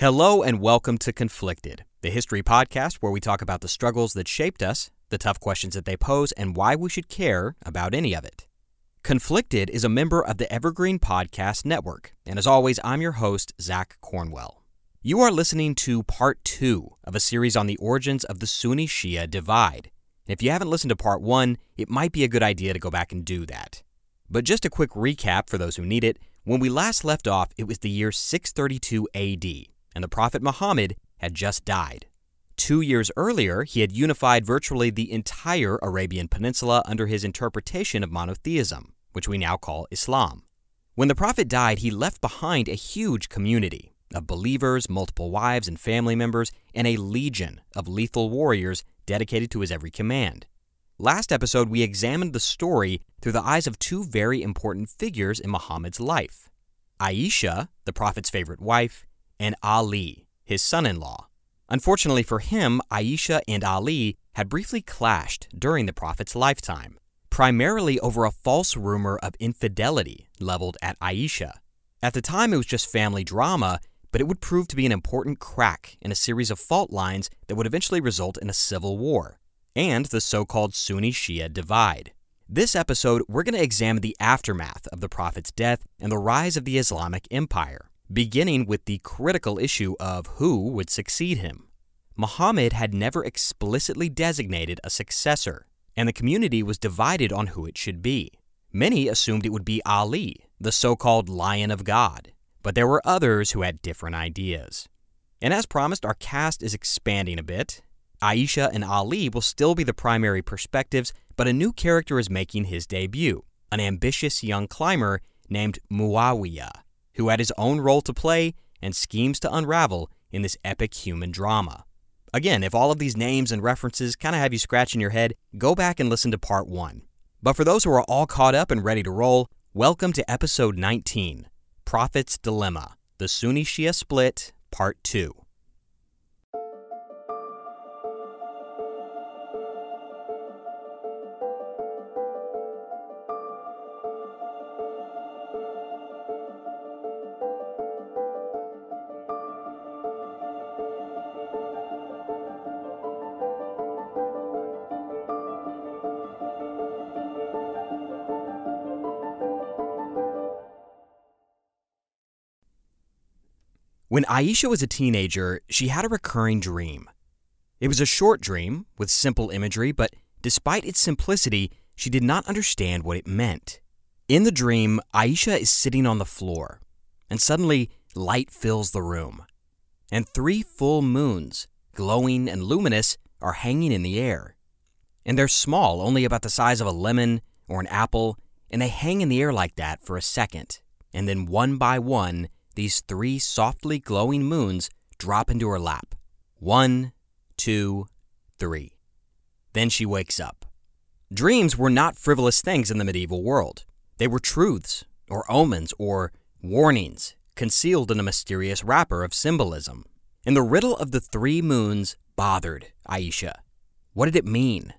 Hello and welcome to Conflicted, the history podcast where we talk about the struggles that shaped us, the tough questions that they pose, and why we should care about any of it. Conflicted is a member of the Evergreen Podcast Network, and as always, I'm your host, Zach Cornwell. You are listening to part two of a series on the origins of the Sunni Shia divide. And if you haven't listened to part one, it might be a good idea to go back and do that. But just a quick recap for those who need it when we last left off, it was the year 632 AD, and the Prophet Muhammad had just died. Two years earlier, he had unified virtually the entire Arabian Peninsula under his interpretation of monotheism, which we now call Islam. When the Prophet died, he left behind a huge community of believers, multiple wives and family members, and a legion of lethal warriors dedicated to his every command. Last episode, we examined the story through the eyes of two very important figures in Muhammad's life Aisha, the Prophet's favorite wife, and Ali, his son in law. Unfortunately for him, Aisha and Ali had briefly clashed during the Prophet's lifetime, primarily over a false rumor of infidelity leveled at Aisha. At the time, it was just family drama, but it would prove to be an important crack in a series of fault lines that would eventually result in a civil war and the so called Sunni Shia divide. This episode, we're going to examine the aftermath of the Prophet's death and the rise of the Islamic Empire, beginning with the critical issue of who would succeed him. Muhammad had never explicitly designated a successor, and the community was divided on who it should be. Many assumed it would be Ali, the so called Lion of God, but there were others who had different ideas. And as promised, our cast is expanding a bit, Aisha and Ali will still be the primary perspectives, but a new character is making his debut an ambitious young climber named Muawiya, who had his own role to play and schemes to unravel in this epic human drama. Again, if all of these names and references kind of have you scratching your head, go back and listen to part one. But for those who are all caught up and ready to roll, welcome to episode 19 Prophet's Dilemma The Sunni Shia Split, Part 2. When Aisha was a teenager, she had a recurring dream. It was a short dream with simple imagery, but despite its simplicity, she did not understand what it meant. In the dream, Aisha is sitting on the floor, and suddenly light fills the room. And three full moons, glowing and luminous, are hanging in the air. And they're small, only about the size of a lemon or an apple, and they hang in the air like that for a second. And then one by one, these three softly glowing moons drop into her lap. One, two, three. Then she wakes up. Dreams were not frivolous things in the medieval world. They were truths, or omens, or warnings, concealed in a mysterious wrapper of symbolism. And the riddle of the three moons bothered Aisha. What did it mean?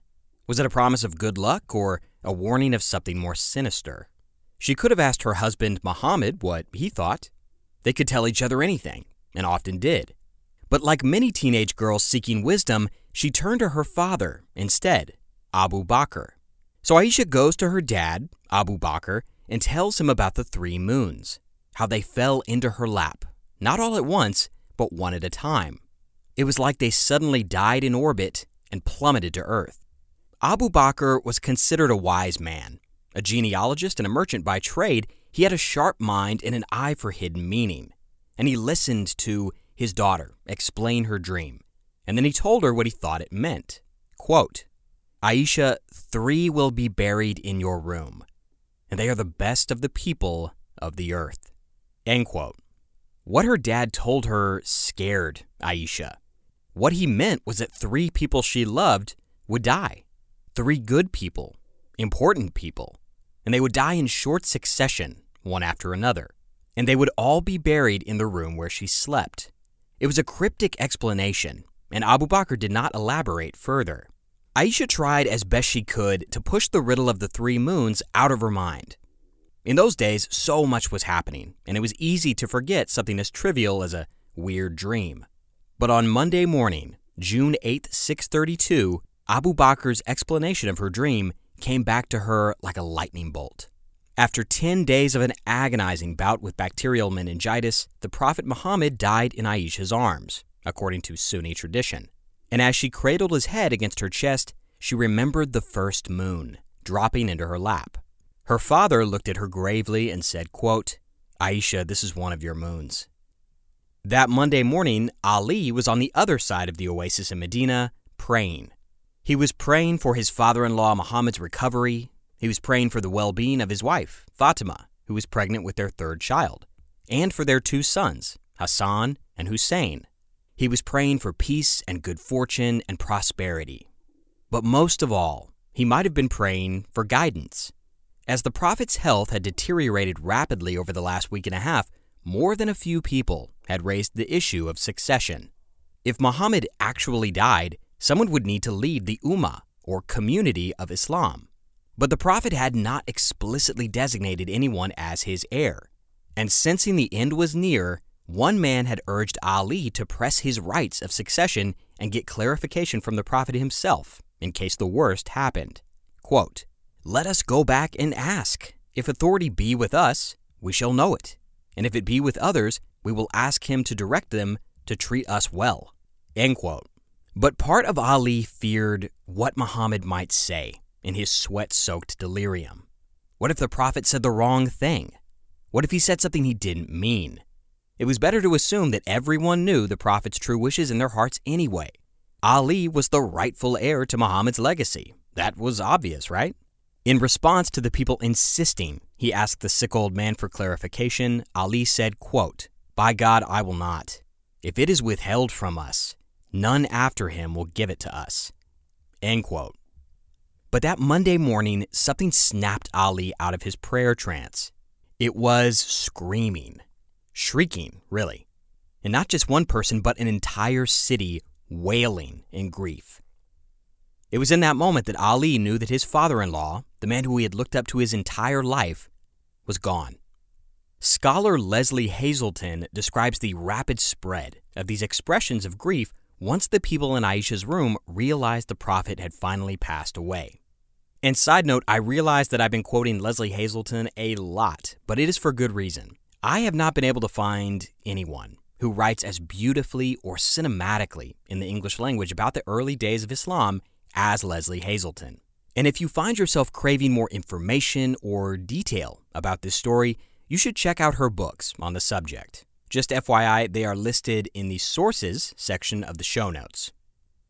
Was it a promise of good luck or a warning of something more sinister? She could have asked her husband Muhammad what he thought. They could tell each other anything, and often did. But like many teenage girls seeking wisdom, she turned to her father instead, Abu Bakr. So Aisha goes to her dad, Abu Bakr, and tells him about the three moons, how they fell into her lap, not all at once, but one at a time. It was like they suddenly died in orbit and plummeted to Earth. Abu Bakr was considered a wise man. A genealogist and a merchant by trade, he had a sharp mind and an eye for hidden meaning, and he listened to his daughter explain her dream, and then he told her what he thought it meant. Quote, Aisha, three will be buried in your room, and they are the best of the people of the earth. End quote. What her dad told her scared Aisha. What he meant was that three people she loved would die. Three good people, important people, and they would die in short succession, one after another, and they would all be buried in the room where she slept. It was a cryptic explanation, and Abu Bakr did not elaborate further. Aisha tried as best she could to push the riddle of the three moons out of her mind. In those days, so much was happening, and it was easy to forget something as trivial as a weird dream. But on Monday morning, June 8, 632, Abu Bakr's explanation of her dream came back to her like a lightning bolt. After 10 days of an agonizing bout with bacterial meningitis, the Prophet Muhammad died in Aisha's arms, according to Sunni tradition. And as she cradled his head against her chest, she remembered the first moon, dropping into her lap. Her father looked at her gravely and said, quote, Aisha, this is one of your moons. That Monday morning, Ali was on the other side of the oasis in Medina, praying. He was praying for his father in law Muhammad's recovery. He was praying for the well being of his wife, Fatima, who was pregnant with their third child, and for their two sons, Hassan and Hussein. He was praying for peace and good fortune and prosperity. But most of all, he might have been praying for guidance. As the Prophet's health had deteriorated rapidly over the last week and a half, more than a few people had raised the issue of succession. If Muhammad actually died, someone would need to lead the Ummah, or community of Islam. But the Prophet had not explicitly designated anyone as his heir. And sensing the end was near, one man had urged Ali to press his rights of succession and get clarification from the Prophet himself in case the worst happened. Quote, Let us go back and ask. If authority be with us, we shall know it. And if it be with others, we will ask him to direct them to treat us well. End quote. But part of Ali feared what Muhammad might say in his sweat soaked delirium. What if the Prophet said the wrong thing? What if he said something he didn't mean? It was better to assume that everyone knew the Prophet's true wishes in their hearts anyway, Ali was the rightful heir to Muhammad's legacy. That was obvious, right? In response to the people insisting he asked the sick old man for clarification, Ali said, quote, By God, I will not. If it is withheld from us, none after him will give it to us. End quote. But that Monday morning, something snapped Ali out of his prayer trance. It was screaming, shrieking, really. And not just one person, but an entire city wailing in grief. It was in that moment that Ali knew that his father in law, the man who he had looked up to his entire life, was gone. Scholar Lesley Hazleton describes the rapid spread of these expressions of grief once the people in Aisha's room realized the prophet had finally passed away. And side note, I realize that I've been quoting Lesley Hazleton a lot, but it is for good reason. I have not been able to find anyone who writes as beautifully or cinematically in the English language about the early days of Islam as Lesley Hazleton. And if you find yourself craving more information or detail about this story, you should check out her books on the subject. Just FYI, they are listed in the sources section of the show notes.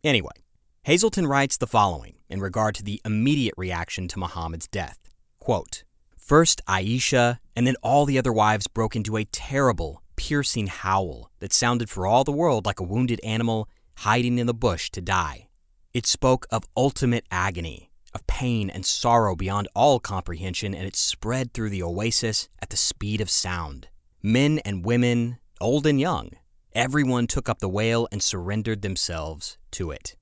Anyway, Hazleton writes the following in regard to the immediate reaction to Muhammad's death. Quote, First Aisha, and then all the other wives broke into a terrible, piercing howl that sounded for all the world like a wounded animal hiding in the bush to die. It spoke of ultimate agony, of pain and sorrow beyond all comprehension, and it spread through the oasis at the speed of sound. Men and women, old and young, everyone took up the wail and surrendered themselves to it.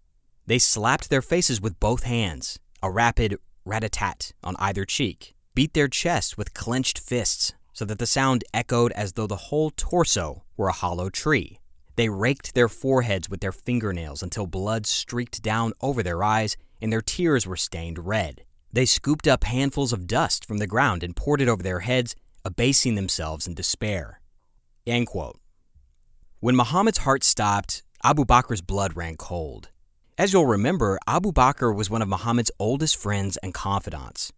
They slapped their faces with both hands, a rapid rat a tat on either cheek, beat their chests with clenched fists, so that the sound echoed as though the whole torso were a hollow tree. They raked their foreheads with their fingernails until blood streaked down over their eyes and their tears were stained red. They scooped up handfuls of dust from the ground and poured it over their heads, abasing themselves in despair. When Muhammad's heart stopped, Abu Bakr's blood ran cold. As you'll remember, Abu Bakr was one of Muhammad's oldest friends and confidants.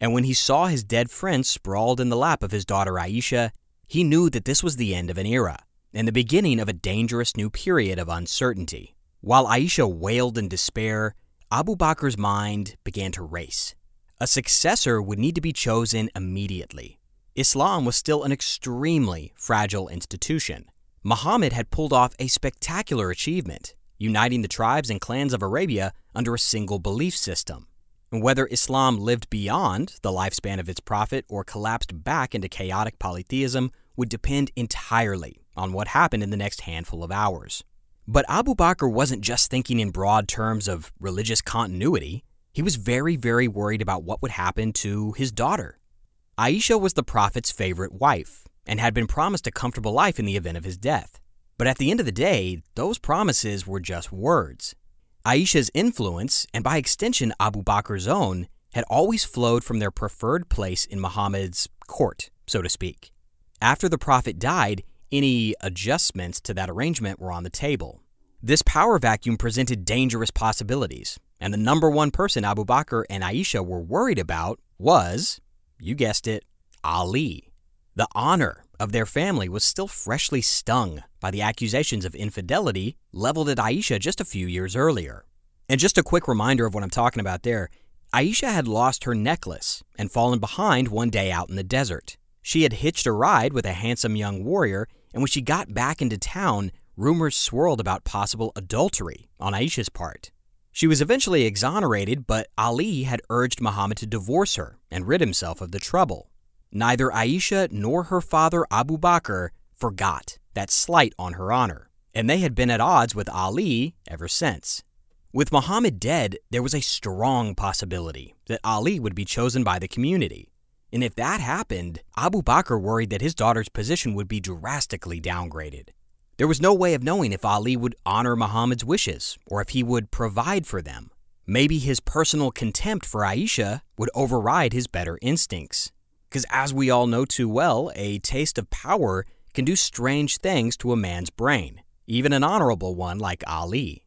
And when he saw his dead friend sprawled in the lap of his daughter Aisha, he knew that this was the end of an era and the beginning of a dangerous new period of uncertainty. While Aisha wailed in despair, Abu Bakr's mind began to race. A successor would need to be chosen immediately. Islam was still an extremely fragile institution. Muhammad had pulled off a spectacular achievement, uniting the tribes and clans of Arabia under a single belief system. Whether Islam lived beyond the lifespan of its prophet or collapsed back into chaotic polytheism would depend entirely on what happened in the next handful of hours. But Abu Bakr wasn't just thinking in broad terms of religious continuity, he was very, very worried about what would happen to his daughter. Aisha was the prophet's favorite wife and had been promised a comfortable life in the event of his death. But at the end of the day, those promises were just words. Aisha's influence, and by extension Abu Bakr's own, had always flowed from their preferred place in Muhammad's court, so to speak. After the Prophet died, any adjustments to that arrangement were on the table. This power vacuum presented dangerous possibilities, and the number one person Abu Bakr and Aisha were worried about was, you guessed it, Ali. The honor of their family was still freshly stung by the accusations of infidelity leveled at Aisha just a few years earlier. And just a quick reminder of what I'm talking about there Aisha had lost her necklace and fallen behind one day out in the desert. She had hitched a ride with a handsome young warrior, and when she got back into town, rumors swirled about possible adultery on Aisha's part. She was eventually exonerated, but Ali had urged Muhammad to divorce her and rid himself of the trouble. Neither Aisha nor her father Abu Bakr forgot that slight on her honor, and they had been at odds with Ali ever since. With Muhammad dead, there was a strong possibility that Ali would be chosen by the community. And if that happened, Abu Bakr worried that his daughter's position would be drastically downgraded. There was no way of knowing if Ali would honor Muhammad's wishes or if he would provide for them. Maybe his personal contempt for Aisha would override his better instincts. Because as we all know too well, a taste of power can do strange things to a man's brain, even an honorable one like Ali.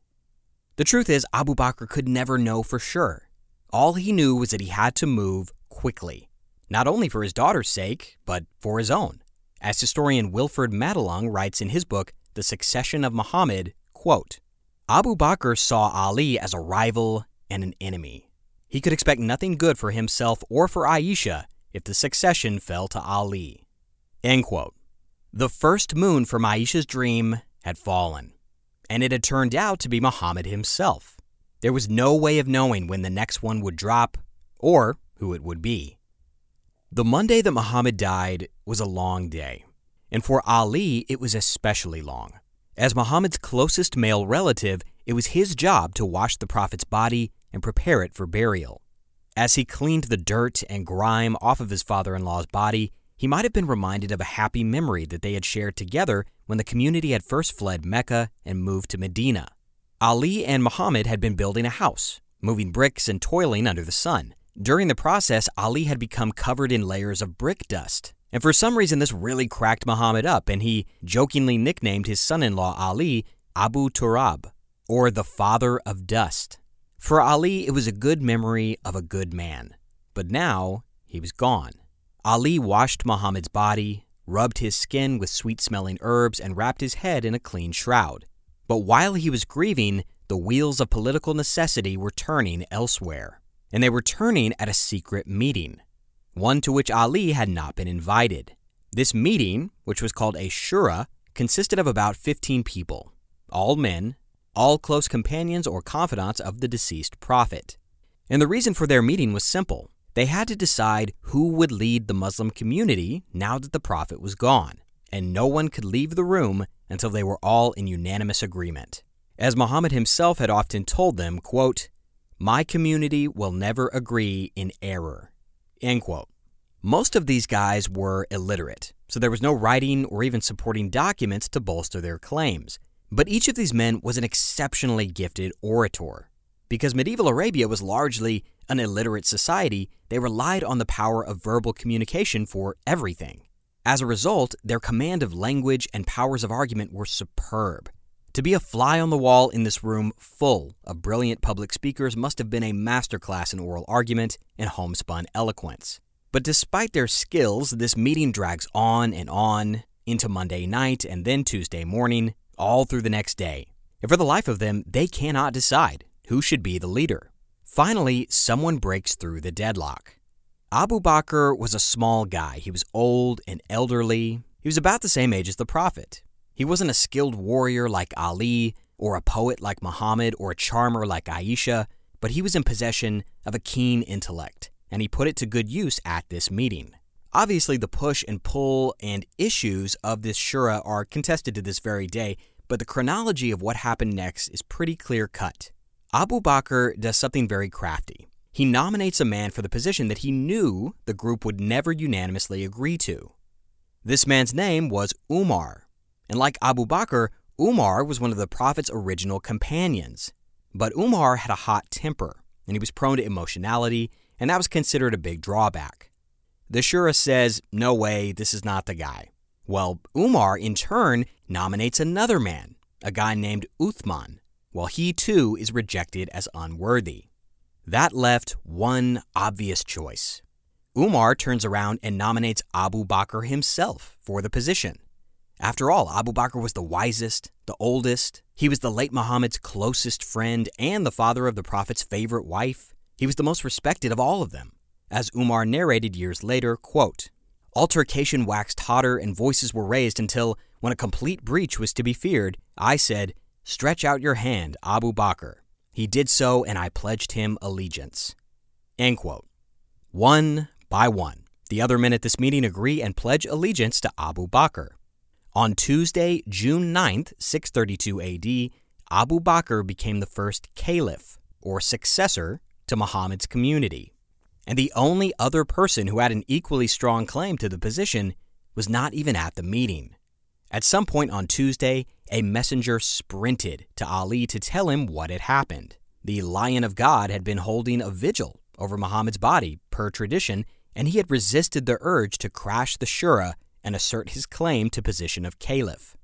The truth is, Abu Bakr could never know for sure. All he knew was that he had to move quickly, not only for his daughter's sake, but for his own. As historian Wilferd Madelung writes in his book, the succession of Muhammad, quote, Abu Bakr saw Ali as a rival and an enemy. He could expect nothing good for himself or for Aisha if the succession fell to Ali. The first moon from Aisha's dream had fallen, and it had turned out to be Muhammad himself. There was no way of knowing when the next one would drop or who it would be. The Monday that Muhammad died was a long day. And for Ali, it was especially long. As Muhammad's closest male relative, it was his job to wash the Prophet's body and prepare it for burial. As he cleaned the dirt and grime off of his father in law's body, he might have been reminded of a happy memory that they had shared together when the community had first fled Mecca and moved to Medina. Ali and Muhammad had been building a house, moving bricks and toiling under the sun. During the process, Ali had become covered in layers of brick dust, and for some reason, this really cracked Muhammad up, and he jokingly nicknamed his son in law Ali Abu Turab, or the father of dust. For Ali, it was a good memory of a good man. But now, he was gone. Ali washed Muhammad's body, rubbed his skin with sweet smelling herbs, and wrapped his head in a clean shroud. But while he was grieving, the wheels of political necessity were turning elsewhere. And they were turning at a secret meeting one to which Ali had not been invited. This meeting, which was called a shura, consisted of about 15 people, all men, all close companions or confidants of the deceased prophet. And the reason for their meeting was simple. They had to decide who would lead the Muslim community now that the prophet was gone, and no one could leave the room until they were all in unanimous agreement. As Muhammad himself had often told them, quote, "My community will never agree in error." End quote. Most of these guys were illiterate, so there was no writing or even supporting documents to bolster their claims. But each of these men was an exceptionally gifted orator. Because medieval Arabia was largely an illiterate society, they relied on the power of verbal communication for everything. As a result, their command of language and powers of argument were superb. To be a fly on the wall in this room full of brilliant public speakers must have been a masterclass in oral argument and homespun eloquence. But despite their skills, this meeting drags on and on into Monday night and then Tuesday morning, all through the next day. And for the life of them, they cannot decide who should be the leader. Finally, someone breaks through the deadlock. Abu Bakr was a small guy. He was old and elderly. He was about the same age as the Prophet. He wasn't a skilled warrior like Ali, or a poet like Muhammad, or a charmer like Aisha, but he was in possession of a keen intellect, and he put it to good use at this meeting. Obviously, the push and pull and issues of this shura are contested to this very day, but the chronology of what happened next is pretty clear cut. Abu Bakr does something very crafty. He nominates a man for the position that he knew the group would never unanimously agree to. This man's name was Umar, and like Abu Bakr, Umar was one of the Prophet's original companions, but Umar had a hot temper and he was prone to emotionality, and that was considered a big drawback. The Shura says, No way, this is not the guy. Well, Umar, in turn, nominates another man, a guy named Uthman, while he too is rejected as unworthy. That left one obvious choice. Umar turns around and nominates Abu Bakr himself for the position. After all, Abu Bakr was the wisest, the oldest. He was the late Muhammad's closest friend and the father of the Prophet's favorite wife. He was the most respected of all of them. As Umar narrated years later, quote, Altercation waxed hotter and voices were raised until, when a complete breach was to be feared, I said, Stretch out your hand, Abu Bakr. He did so, and I pledged him allegiance. End quote. One by one, the other men at this meeting agree and pledge allegiance to Abu Bakr. On Tuesday, June 9th, 632 AD, Abu Bakr became the first caliph, or successor, to Muhammad's community and the only other person who had an equally strong claim to the position was not even at the meeting. At some point on Tuesday, a messenger sprinted to Ali to tell him what had happened. The Lion of God had been holding a vigil over Muhammad's body, per tradition, and he had resisted the urge to crash the Shura and assert his claim to position of caliph.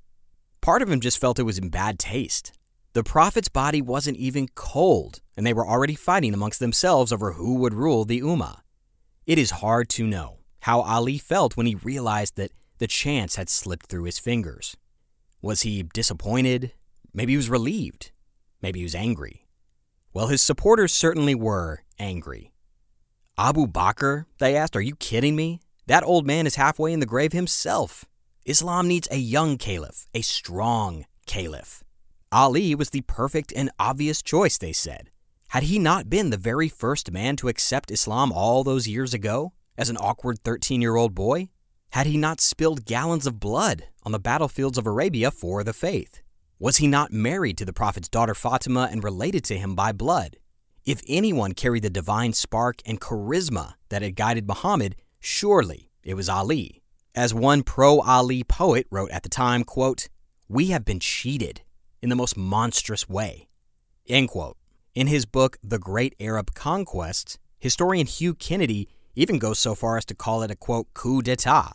Part of him just felt it was in bad taste. The prophet's body wasn't even cold, and they were already fighting amongst themselves over who would rule the Ummah. It is hard to know how Ali felt when he realized that the chance had slipped through his fingers. Was he disappointed? Maybe he was relieved. Maybe he was angry. Well, his supporters certainly were angry. Abu Bakr, they asked, are you kidding me? That old man is halfway in the grave himself. Islam needs a young caliph, a strong caliph. Ali was the perfect and obvious choice, they said. Had he not been the very first man to accept Islam all those years ago, as an awkward 13 year old boy? Had he not spilled gallons of blood on the battlefields of Arabia for the faith? Was he not married to the Prophet's daughter Fatima and related to him by blood? If anyone carried the divine spark and charisma that had guided Muhammad, surely it was Ali. As one pro Ali poet wrote at the time, quote, We have been cheated in the most monstrous way. End quote. In his book, The Great Arab Conquest, historian Hugh Kennedy even goes so far as to call it a quote, coup d'etat.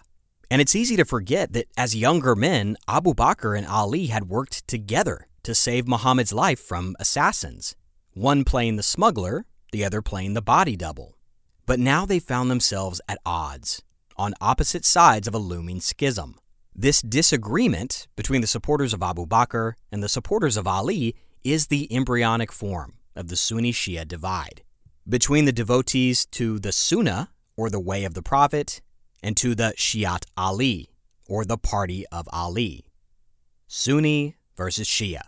And it's easy to forget that as younger men, Abu Bakr and Ali had worked together to save Muhammad's life from assassins, one playing the smuggler, the other playing the body double. But now they found themselves at odds, on opposite sides of a looming schism. This disagreement between the supporters of Abu Bakr and the supporters of Ali is the embryonic form of the Sunni Shia divide. Between the devotees to the Sunnah, or the way of the Prophet, and to the Shiat Ali, or the party of Ali. Sunni versus Shia.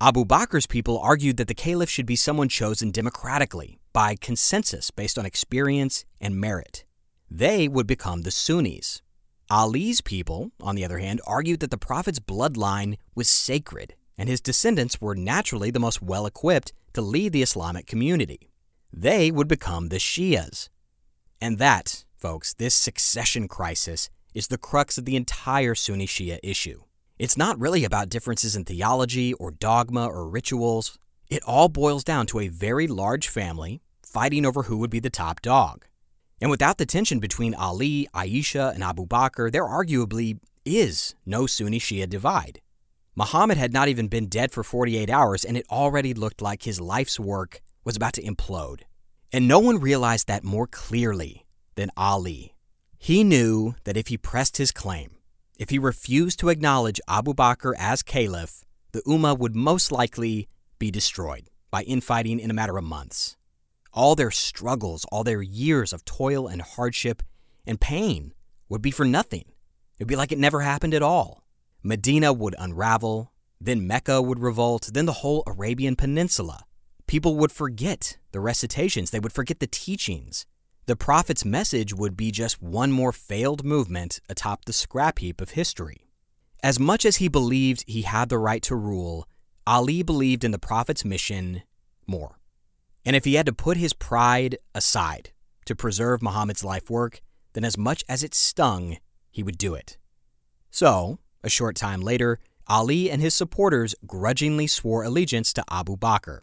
Abu Bakr's people argued that the caliph should be someone chosen democratically by consensus based on experience and merit. They would become the Sunnis, Ali's people, on the other hand, argued that the prophet's bloodline was sacred, and his descendants were naturally the most well equipped to lead the Islamic community. They would become the Shias. And that, folks, this succession crisis is the crux of the entire Sunni Shia issue. It's not really about differences in theology or dogma or rituals. It all boils down to a very large family fighting over who would be the top dog. And without the tension between Ali, Aisha, and Abu Bakr, there arguably is no Sunni Shia divide. Muhammad had not even been dead for 48 hours, and it already looked like his life's work was about to implode. And no one realized that more clearly than Ali. He knew that if he pressed his claim, if he refused to acknowledge Abu Bakr as caliph, the Ummah would most likely be destroyed by infighting in a matter of months. All their struggles, all their years of toil and hardship and pain would be for nothing. It'd be like it never happened at all. Medina would unravel, then Mecca would revolt, then the whole Arabian Peninsula. People would forget the recitations, they would forget the teachings. The Prophet's message would be just one more failed movement atop the scrap heap of history. As much as he believed he had the right to rule, Ali believed in the Prophet's mission more. And if he had to put his pride aside to preserve Muhammad's life work, then as much as it stung, he would do it. So, a short time later, Ali and his supporters grudgingly swore allegiance to Abu Bakr.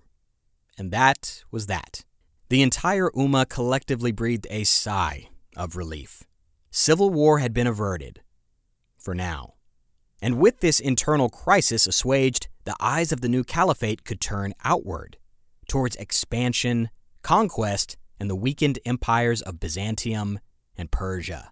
And that was that. The entire Ummah collectively breathed a sigh of relief. Civil war had been averted. For now. And with this internal crisis assuaged, the eyes of the new caliphate could turn outward, towards expansion, conquest, and the weakened empires of Byzantium and Persia.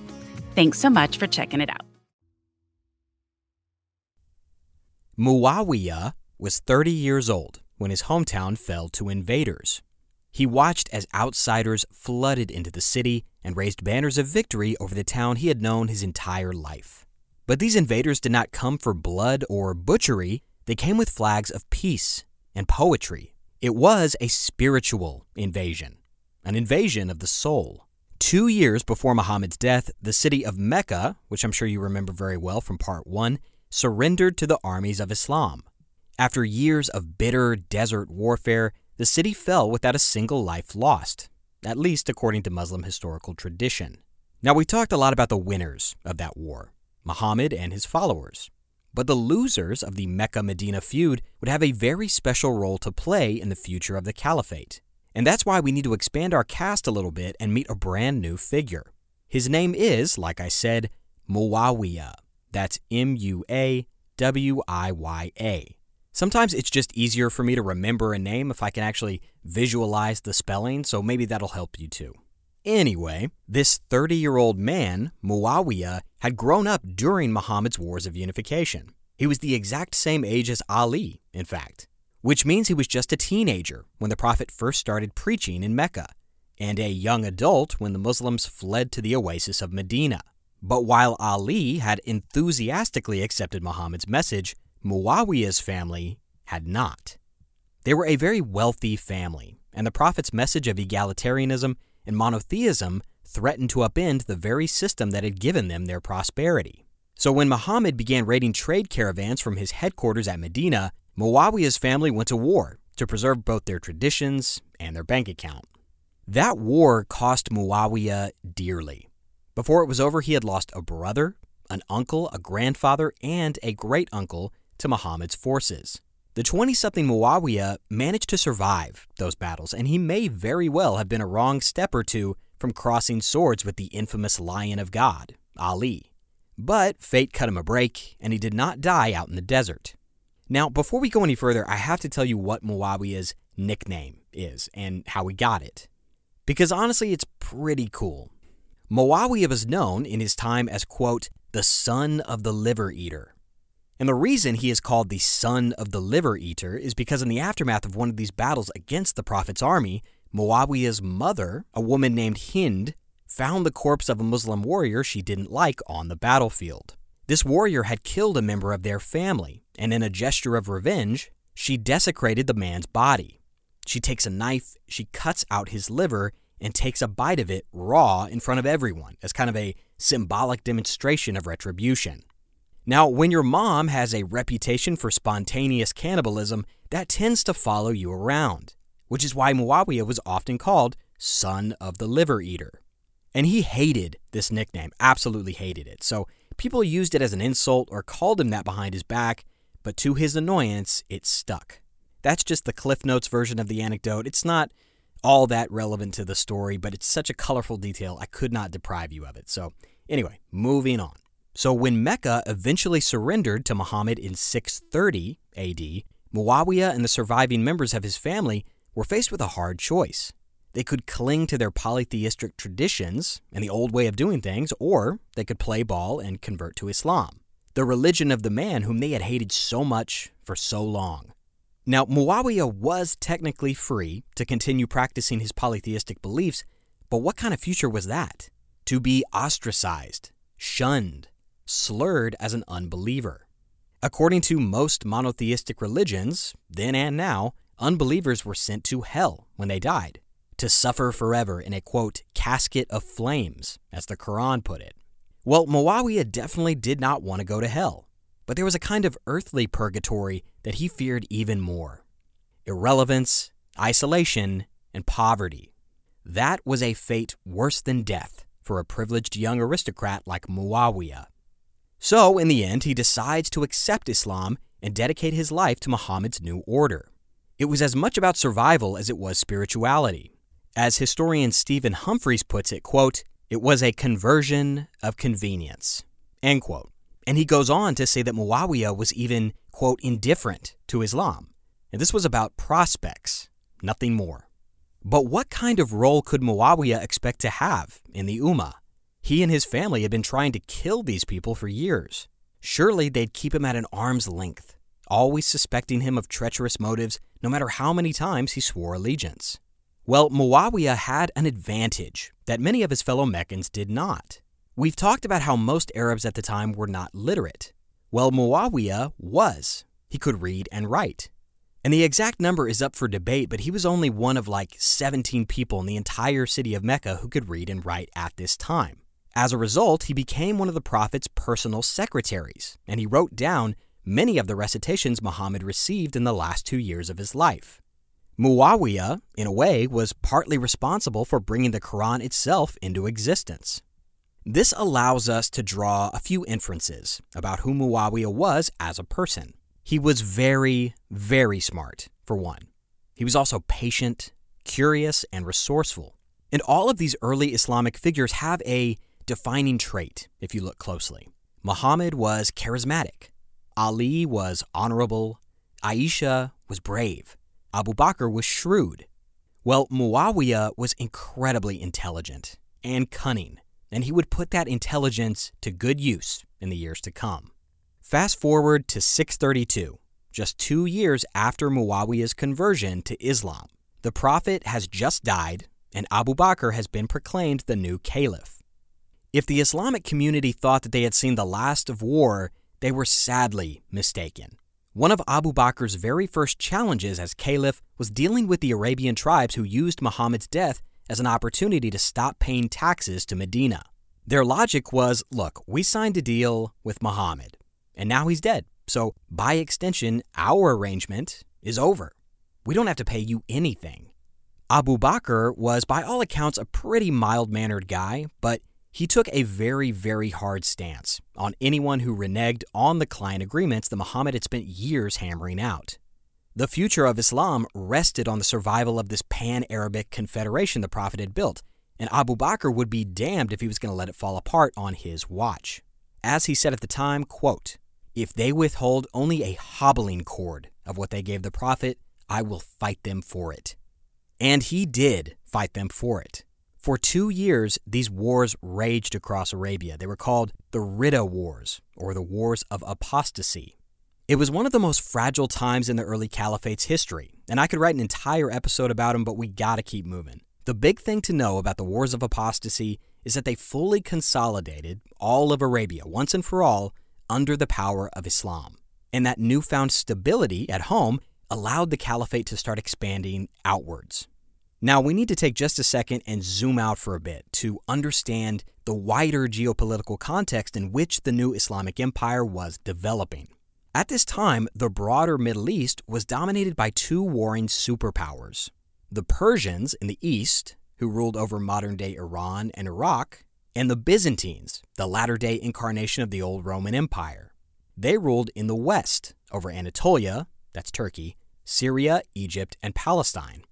Thanks so much for checking it out. Muawiya was 30 years old when his hometown fell to invaders. He watched as outsiders flooded into the city and raised banners of victory over the town he had known his entire life. But these invaders did not come for blood or butchery, they came with flags of peace and poetry. It was a spiritual invasion, an invasion of the soul. Two years before Muhammad's death, the city of Mecca, which I'm sure you remember very well from part one, surrendered to the armies of Islam. After years of bitter desert warfare, the city fell without a single life lost, at least according to Muslim historical tradition. Now, we talked a lot about the winners of that war Muhammad and his followers. But the losers of the Mecca Medina feud would have a very special role to play in the future of the caliphate. And that's why we need to expand our cast a little bit and meet a brand new figure. His name is, like I said, Muawiya. That's M U A W I Y A. Sometimes it's just easier for me to remember a name if I can actually visualize the spelling, so maybe that'll help you too. Anyway, this 30 year old man, Muawiya, had grown up during Muhammad's Wars of Unification. He was the exact same age as Ali, in fact which means he was just a teenager when the Prophet first started preaching in Mecca, and a young adult when the Muslims fled to the oasis of Medina. But while Ali had enthusiastically accepted Muhammad's message, Muawiya's family had not. They were a very wealthy family, and the Prophet's message of egalitarianism and monotheism threatened to upend the very system that had given them their prosperity. So when Muhammad began raiding trade caravans from his headquarters at Medina, Muawiya's family went to war to preserve both their traditions and their bank account. That war cost Muawiya dearly. Before it was over, he had lost a brother, an uncle, a grandfather, and a great uncle to Muhammad's forces. The 20 something Muawiya managed to survive those battles, and he may very well have been a wrong step or two from crossing swords with the infamous Lion of God, Ali. But fate cut him a break, and he did not die out in the desert. Now, before we go any further, I have to tell you what Muawiya's nickname is and how he got it. Because honestly, it's pretty cool. Muawiya was known in his time as, quote, the son of the liver eater. And the reason he is called the son of the liver eater is because in the aftermath of one of these battles against the Prophet's army, Muawiya's mother, a woman named Hind, found the corpse of a Muslim warrior she didn't like on the battlefield. This warrior had killed a member of their family, and in a gesture of revenge, she desecrated the man's body. She takes a knife, she cuts out his liver, and takes a bite of it raw in front of everyone as kind of a symbolic demonstration of retribution. Now, when your mom has a reputation for spontaneous cannibalism, that tends to follow you around, which is why Muawiya was often called son of the liver eater. And he hated this nickname, absolutely hated it. So people used it as an insult or called him that behind his back, but to his annoyance, it stuck. That's just the Cliff Notes version of the anecdote. It's not all that relevant to the story, but it's such a colorful detail, I could not deprive you of it. So, anyway, moving on. So, when Mecca eventually surrendered to Muhammad in 630 AD, Muawiya and the surviving members of his family were faced with a hard choice. They could cling to their polytheistic traditions and the old way of doing things, or they could play ball and convert to Islam, the religion of the man whom they had hated so much for so long. Now, Muawiya was technically free to continue practicing his polytheistic beliefs, but what kind of future was that? To be ostracized, shunned, slurred as an unbeliever. According to most monotheistic religions, then and now, unbelievers were sent to hell when they died, to suffer forever in a quote, casket of flames, as the Quran put it. Well, Muawiya definitely did not want to go to hell. But there was a kind of earthly purgatory that he feared even more irrelevance, isolation, and poverty. That was a fate worse than death for a privileged young aristocrat like Muawiya. So, in the end, he decides to accept Islam and dedicate his life to Muhammad's new order. It was as much about survival as it was spirituality. As historian Stephen Humphreys puts it, quote, it was a conversion of convenience, end quote. And he goes on to say that Muawiya was even, quote, indifferent to Islam. And this was about prospects, nothing more. But what kind of role could Muawiya expect to have in the Ummah? He and his family had been trying to kill these people for years. Surely they'd keep him at an arm's length, always suspecting him of treacherous motives, no matter how many times he swore allegiance. Well, Muawiya had an advantage that many of his fellow Meccans did not. We've talked about how most Arabs at the time were not literate. Well, Muawiya was. He could read and write. And the exact number is up for debate, but he was only one of like 17 people in the entire city of Mecca who could read and write at this time. As a result, he became one of the Prophet's personal secretaries, and he wrote down many of the recitations Muhammad received in the last two years of his life. Muawiya, in a way, was partly responsible for bringing the Quran itself into existence. This allows us to draw a few inferences about who Muawiya was as a person. He was very, very smart, for one. He was also patient, curious, and resourceful. And all of these early Islamic figures have a defining trait if you look closely. Muhammad was charismatic, Ali was honorable, Aisha was brave, Abu Bakr was shrewd. Well, Muawiya was incredibly intelligent and cunning and he would put that intelligence to good use in the years to come. Fast forward to 632, just two years after Muawiya's conversion to Islam. The Prophet has just died, and Abu Bakr has been proclaimed the new caliph. If the Islamic community thought that they had seen the last of war, they were sadly mistaken. One of Abu Bakr's very first challenges as caliph was dealing with the Arabian tribes who used Muhammad's death as an opportunity to stop paying taxes to Medina. Their logic was look, we signed a deal with Muhammad, and now he's dead. So, by extension, our arrangement is over. We don't have to pay you anything. Abu Bakr was, by all accounts, a pretty mild mannered guy, but he took a very, very hard stance on anyone who reneged on the client agreements that Muhammad had spent years hammering out. The future of Islam rested on the survival of this pan Arabic confederation the Prophet had built, and Abu Bakr would be damned if he was going to let it fall apart on his watch. As he said at the time, quote, If they withhold only a hobbling cord of what they gave the Prophet, I will fight them for it. And he did fight them for it. For two years, these wars raged across Arabia. They were called the Ridda Wars, or the Wars of Apostasy. It was one of the most fragile times in the early caliphate's history, and I could write an entire episode about them, but we gotta keep moving. The big thing to know about the Wars of Apostasy is that they fully consolidated all of Arabia once and for all under the power of Islam. And that newfound stability at home allowed the caliphate to start expanding outwards. Now, we need to take just a second and zoom out for a bit to understand the wider geopolitical context in which the new Islamic empire was developing. At this time, the broader Middle East was dominated by two warring superpowers the Persians in the east, who ruled over modern day Iran and Iraq, and the Byzantines, the latter day incarnation of the old Roman Empire. They ruled in the west over Anatolia, that's Turkey, Syria, Egypt, and Palestine.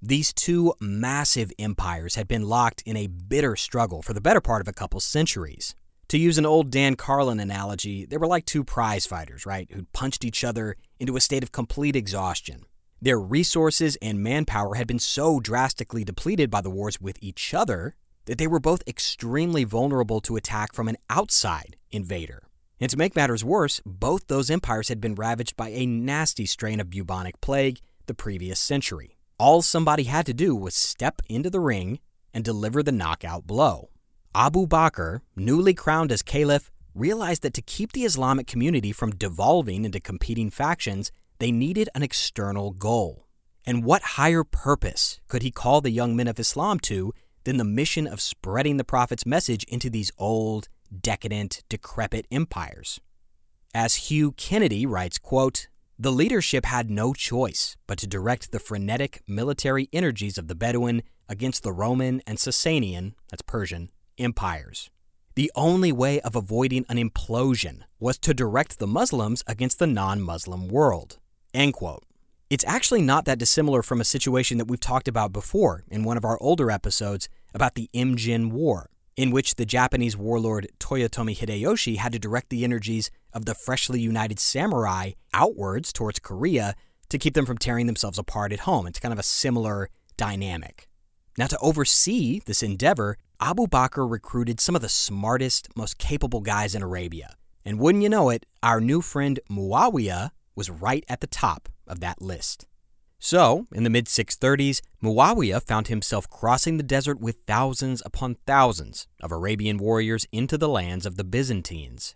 These two massive empires had been locked in a bitter struggle for the better part of a couple centuries. To use an old Dan Carlin analogy, they were like two prize fighters, right, who'd punched each other into a state of complete exhaustion. Their resources and manpower had been so drastically depleted by the wars with each other that they were both extremely vulnerable to attack from an outside invader. And to make matters worse, both those empires had been ravaged by a nasty strain of bubonic plague the previous century. All somebody had to do was step into the ring and deliver the knockout blow. Abu Bakr, newly crowned as caliph, realized that to keep the Islamic community from devolving into competing factions, they needed an external goal. And what higher purpose could he call the young men of Islam to than the mission of spreading the Prophet's message into these old, decadent, decrepit empires? As Hugh Kennedy writes, quote, the leadership had no choice but to direct the frenetic military energies of the Bedouin against the Roman and Sasanian, that's Persian, empires. The only way of avoiding an implosion was to direct the Muslims against the non Muslim world. End quote. It's actually not that dissimilar from a situation that we've talked about before in one of our older episodes about the Imjin War in which the Japanese warlord Toyotomi Hideyoshi had to direct the energies of the freshly united samurai outwards towards Korea to keep them from tearing themselves apart at home. It's kind of a similar dynamic. Now, to oversee this endeavor, Abu Bakr recruited some of the smartest, most capable guys in Arabia. And wouldn't you know it, our new friend Muawiya was right at the top of that list. So, in the mid 630s, Muawiya found himself crossing the desert with thousands upon thousands of Arabian warriors into the lands of the Byzantines.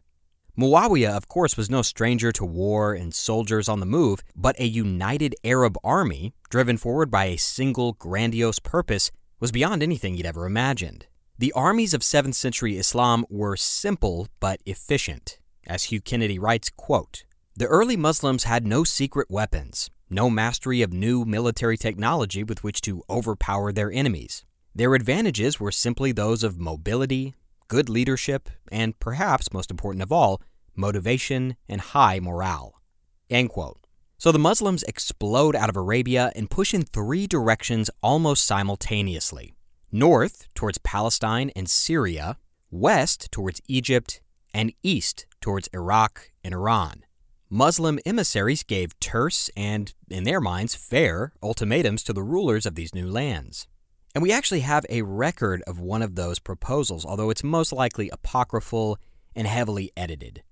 Muawiya, of course, was no stranger to war and soldiers on the move, but a united Arab army, driven forward by a single grandiose purpose, was beyond anything he'd ever imagined. The armies of 7th century Islam were simple but efficient. As Hugh Kennedy writes, quote, The early Muslims had no secret weapons, no mastery of new military technology with which to overpower their enemies. Their advantages were simply those of mobility, good leadership, and perhaps most important of all, motivation and high morale. End quote. So the Muslims explode out of Arabia and push in three directions almost simultaneously north towards Palestine and Syria, west towards Egypt, and east towards Iraq and Iran. Muslim emissaries gave terse and, in their minds, fair ultimatums to the rulers of these new lands. And we actually have a record of one of those proposals, although it's most likely apocryphal and heavily edited.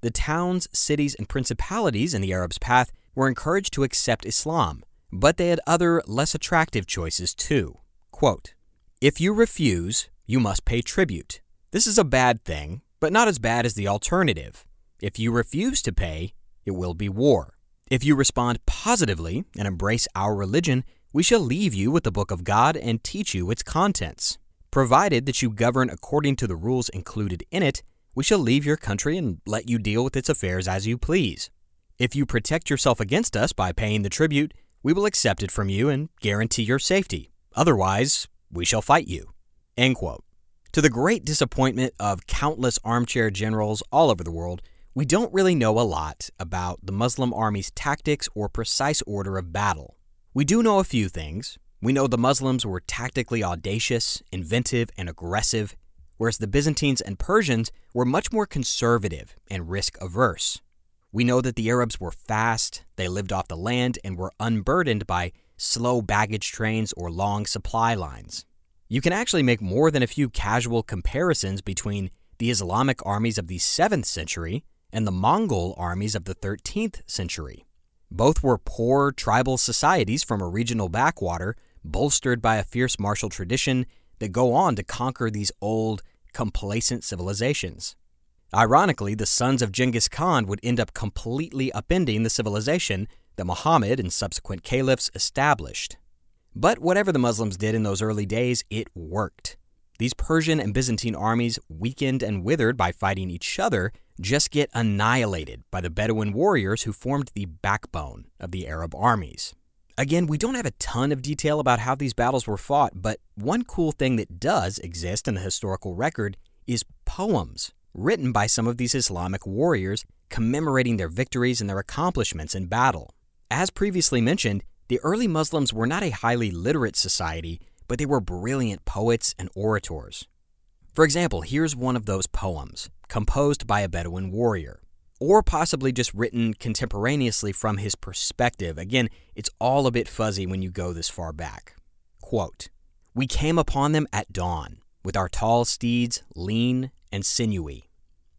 The towns, cities, and principalities in the Arabs' path were encouraged to accept Islam, but they had other less attractive choices too. Quote, if you refuse, you must pay tribute. This is a bad thing, but not as bad as the alternative. If you refuse to pay, it will be war. If you respond positively and embrace our religion, we shall leave you with the book of God and teach you its contents. Provided that you govern according to the rules included in it, we shall leave your country and let you deal with its affairs as you please. If you protect yourself against us by paying the tribute, we will accept it from you and guarantee your safety. Otherwise, we shall fight you. End quote. To the great disappointment of countless armchair generals all over the world, we don't really know a lot about the Muslim army's tactics or precise order of battle. We do know a few things. We know the Muslims were tactically audacious, inventive, and aggressive, whereas the Byzantines and Persians were much more conservative and risk averse. We know that the Arabs were fast, they lived off the land, and were unburdened by slow baggage trains or long supply lines. You can actually make more than a few casual comparisons between the Islamic armies of the 7th century and the Mongol armies of the 13th century. Both were poor tribal societies from a regional backwater, bolstered by a fierce martial tradition that go on to conquer these old, complacent civilizations. Ironically, the sons of Genghis Khan would end up completely upending the civilization that Muhammad and subsequent caliphs established. But whatever the Muslims did in those early days, it worked. These Persian and Byzantine armies, weakened and withered by fighting each other, just get annihilated by the Bedouin warriors who formed the backbone of the Arab armies. Again, we don't have a ton of detail about how these battles were fought, but one cool thing that does exist in the historical record is poems written by some of these Islamic warriors commemorating their victories and their accomplishments in battle. As previously mentioned, the early Muslims were not a highly literate society, but they were brilliant poets and orators. For example, here's one of those poems, composed by a Bedouin warrior, or possibly just written contemporaneously from his perspective. Again, it's all a bit fuzzy when you go this far back. Quote We came upon them at dawn, with our tall steeds lean and sinewy,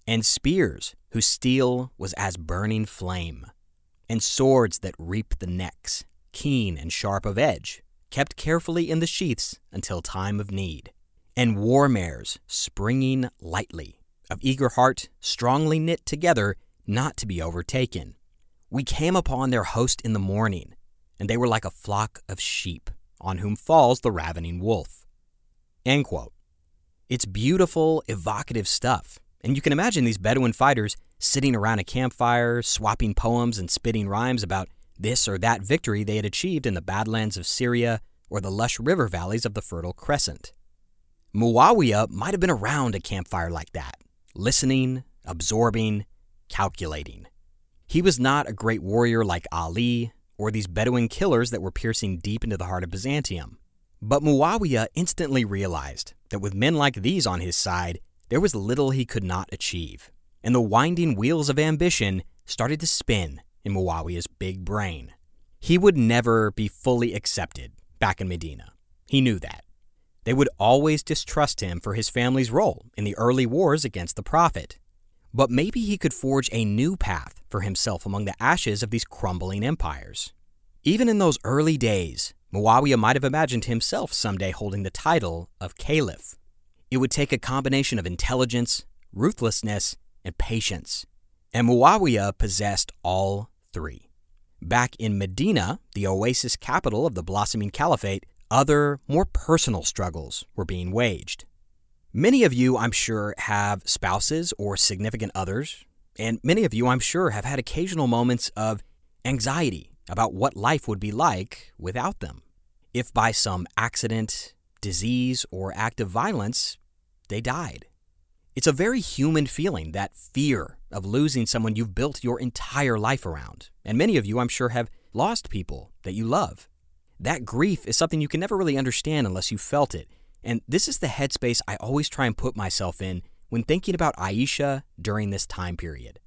and spears whose steel was as burning flame, and swords that reap the necks, keen and sharp of edge, kept carefully in the sheaths until time of need, and war mares springing lightly, of eager heart, strongly knit together, not to be overtaken. We came upon their host in the morning, and they were like a flock of sheep, on whom falls the ravening wolf. End quote. It's beautiful, evocative stuff, and you can imagine these Bedouin fighters sitting around a campfire, swapping poems and spitting rhymes about this or that victory they had achieved in the badlands of Syria or the lush river valleys of the Fertile Crescent. Muawiya might have been around a campfire like that, listening, absorbing, calculating. He was not a great warrior like Ali or these Bedouin killers that were piercing deep into the heart of Byzantium. But Muawiya instantly realized that with men like these on his side, there was little he could not achieve, and the winding wheels of ambition started to spin in Muawiya's big brain. He would never be fully accepted back in Medina. He knew that. They would always distrust him for his family's role in the early wars against the Prophet. But maybe he could forge a new path for himself among the ashes of these crumbling empires. Even in those early days, Muawiya might have imagined himself someday holding the title of caliph. It would take a combination of intelligence, ruthlessness, and patience, and Muawiya possessed all three. Back in Medina, the oasis capital of the blossoming caliphate, other, more personal struggles were being waged. Many of you, I'm sure, have spouses or significant others, and many of you, I'm sure, have had occasional moments of anxiety about what life would be like without them. If by some accident, disease, or act of violence, they died. It's a very human feeling, that fear of losing someone you've built your entire life around. And many of you, I'm sure, have lost people that you love. That grief is something you can never really understand unless you felt it. And this is the headspace I always try and put myself in when thinking about Aisha during this time period.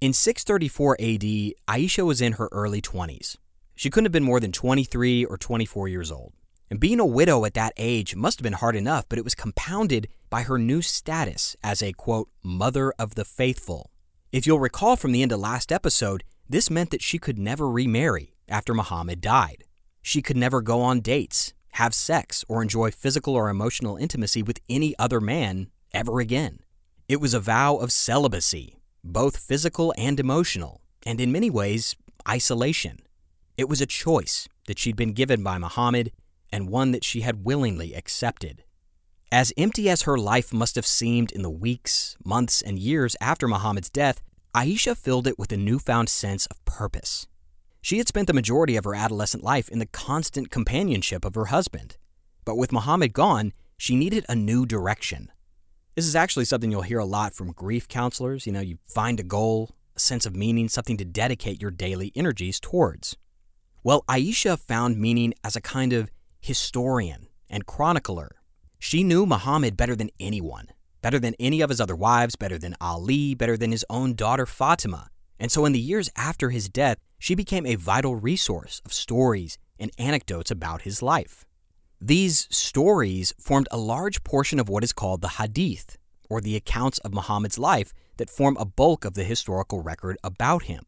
In 634 AD, Aisha was in her early 20s. She couldn't have been more than 23 or 24 years old. And being a widow at that age must have been hard enough, but it was compounded by her new status as a quote, mother of the faithful. If you'll recall from the end of last episode, this meant that she could never remarry after Muhammad died. She could never go on dates, have sex, or enjoy physical or emotional intimacy with any other man ever again. It was a vow of celibacy, both physical and emotional, and in many ways, isolation. It was a choice that she'd been given by Muhammad and one that she had willingly accepted. As empty as her life must have seemed in the weeks, months, and years after Muhammad's death, Aisha filled it with a newfound sense of purpose. She had spent the majority of her adolescent life in the constant companionship of her husband. But with Muhammad gone, she needed a new direction. This is actually something you'll hear a lot from grief counselors. You know, you find a goal, a sense of meaning, something to dedicate your daily energies towards. Well, Aisha found meaning as a kind of historian and chronicler. She knew Muhammad better than anyone, better than any of his other wives, better than Ali, better than his own daughter Fatima. And so, in the years after his death, she became a vital resource of stories and anecdotes about his life. These stories formed a large portion of what is called the Hadith, or the accounts of Muhammad's life that form a bulk of the historical record about him.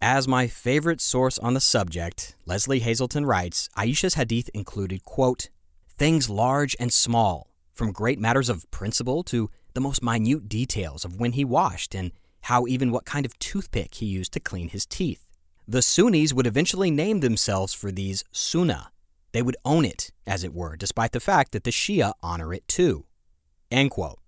As my favorite source on the subject, Lesley Hazleton writes, Aisha's hadith included, quote, things large and small, from great matters of principle to the most minute details of when he washed and how even what kind of toothpick he used to clean his teeth. The Sunnis would eventually name themselves for these sunnah. They would own it, as it were, despite the fact that the Shia honor it too. End quote.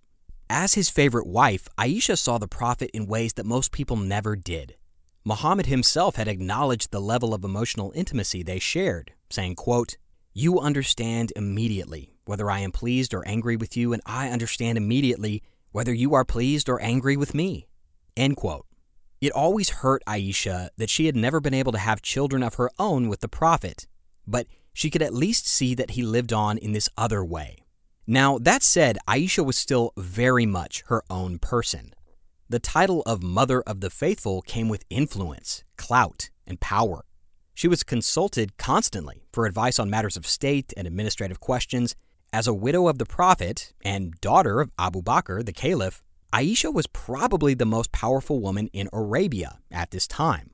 As his favorite wife, Aisha saw the Prophet in ways that most people never did. Muhammad himself had acknowledged the level of emotional intimacy they shared, saying, quote, You understand immediately whether I am pleased or angry with you, and I understand immediately whether you are pleased or angry with me. End quote. It always hurt Aisha that she had never been able to have children of her own with the Prophet, but she could at least see that he lived on in this other way. Now, that said, Aisha was still very much her own person. The title of Mother of the Faithful came with influence, clout, and power. She was consulted constantly for advice on matters of state and administrative questions. As a widow of the Prophet and daughter of Abu Bakr, the Caliph, Aisha was probably the most powerful woman in Arabia at this time.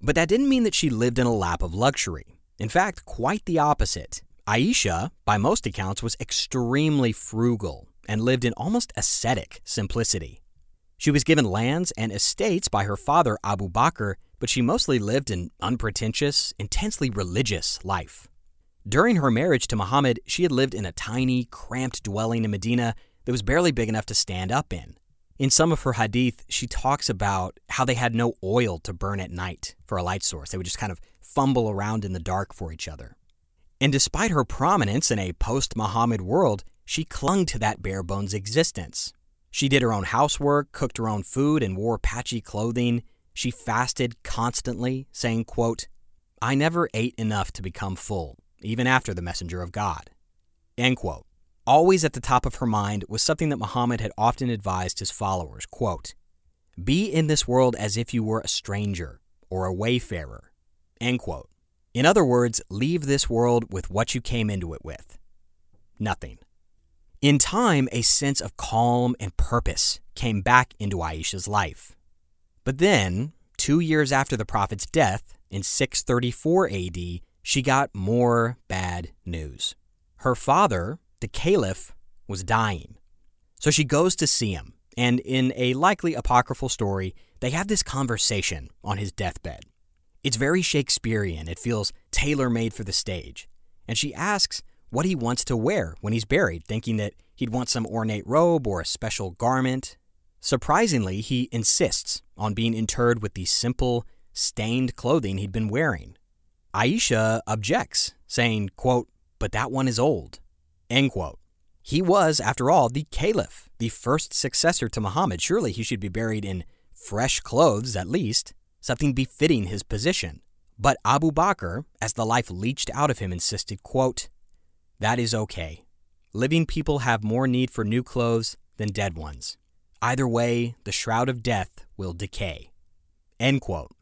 But that didn't mean that she lived in a lap of luxury. In fact, quite the opposite. Aisha, by most accounts, was extremely frugal and lived in almost ascetic simplicity. She was given lands and estates by her father Abu Bakr, but she mostly lived an unpretentious, intensely religious life. During her marriage to Muhammad, she had lived in a tiny, cramped dwelling in Medina that was barely big enough to stand up in. In some of her hadith, she talks about how they had no oil to burn at night for a light source. They would just kind of fumble around in the dark for each other. And despite her prominence in a post Muhammad world, she clung to that bare bones existence. She did her own housework, cooked her own food, and wore patchy clothing. She fasted constantly, saying, quote, I never ate enough to become full, even after the messenger of God. End quote. Always at the top of her mind was something that Muhammad had often advised his followers, quote, Be in this world as if you were a stranger or a wayfarer. End quote. In other words, leave this world with what you came into it with nothing. In time, a sense of calm and purpose came back into Aisha's life. But then, two years after the Prophet's death, in 634 AD, she got more bad news. Her father, the Caliph, was dying. So she goes to see him, and in a likely apocryphal story, they have this conversation on his deathbed. It's very Shakespearean. It feels tailor made for the stage. And she asks what he wants to wear when he's buried, thinking that he'd want some ornate robe or a special garment. Surprisingly, he insists on being interred with the simple, stained clothing he'd been wearing. Aisha objects, saying, quote, But that one is old. End quote. He was, after all, the caliph, the first successor to Muhammad. Surely he should be buried in fresh clothes, at least something befitting his position. But Abu Bakr, as the life leached out of him, insisted, quote, That is okay. Living people have more need for new clothes than dead ones. Either way, the shroud of death will decay. End quote.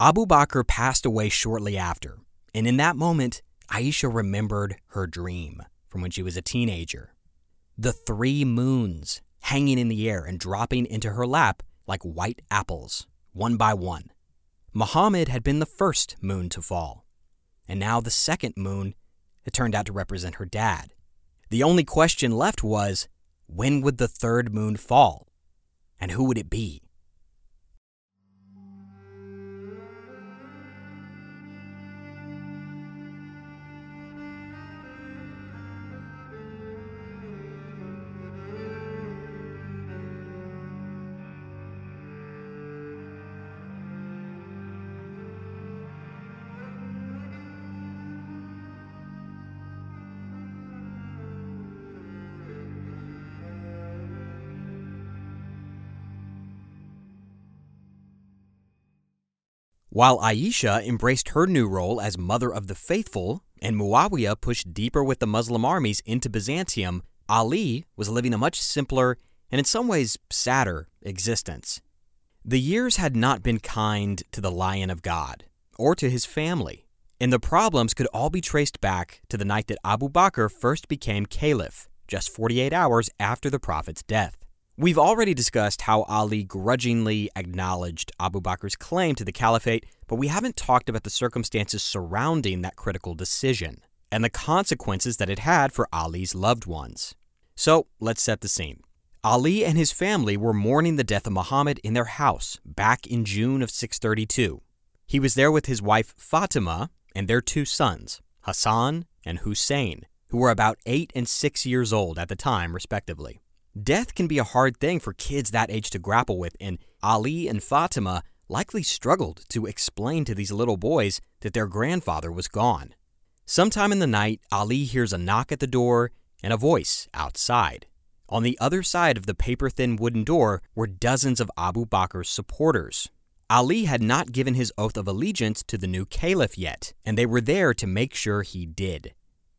Abu Bakr passed away shortly after, and in that moment, Aisha remembered her dream from when she was a teenager. The three moons hanging in the air and dropping into her lap like white apples, one by one. Muhammad had been the first moon to fall, and now the second moon had turned out to represent her dad. The only question left was when would the third moon fall? And who would it be? While Aisha embraced her new role as Mother of the Faithful and Muawiya pushed deeper with the Muslim armies into Byzantium, Ali was living a much simpler and in some ways sadder existence. The years had not been kind to the Lion of God or to his family, and the problems could all be traced back to the night that Abu Bakr first became caliph, just 48 hours after the Prophet's death. We've already discussed how Ali grudgingly acknowledged Abu Bakr's claim to the caliphate, but we haven't talked about the circumstances surrounding that critical decision and the consequences that it had for Ali's loved ones. So let's set the scene. Ali and his family were mourning the death of Muhammad in their house back in June of 632. He was there with his wife Fatima and their two sons, Hassan and Hussein, who were about 8 and 6 years old at the time, respectively. Death can be a hard thing for kids that age to grapple with, and Ali and Fatima likely struggled to explain to these little boys that their grandfather was gone. Sometime in the night, Ali hears a knock at the door and a voice outside. On the other side of the paper thin wooden door were dozens of Abu Bakr's supporters. Ali had not given his oath of allegiance to the new caliph yet, and they were there to make sure he did.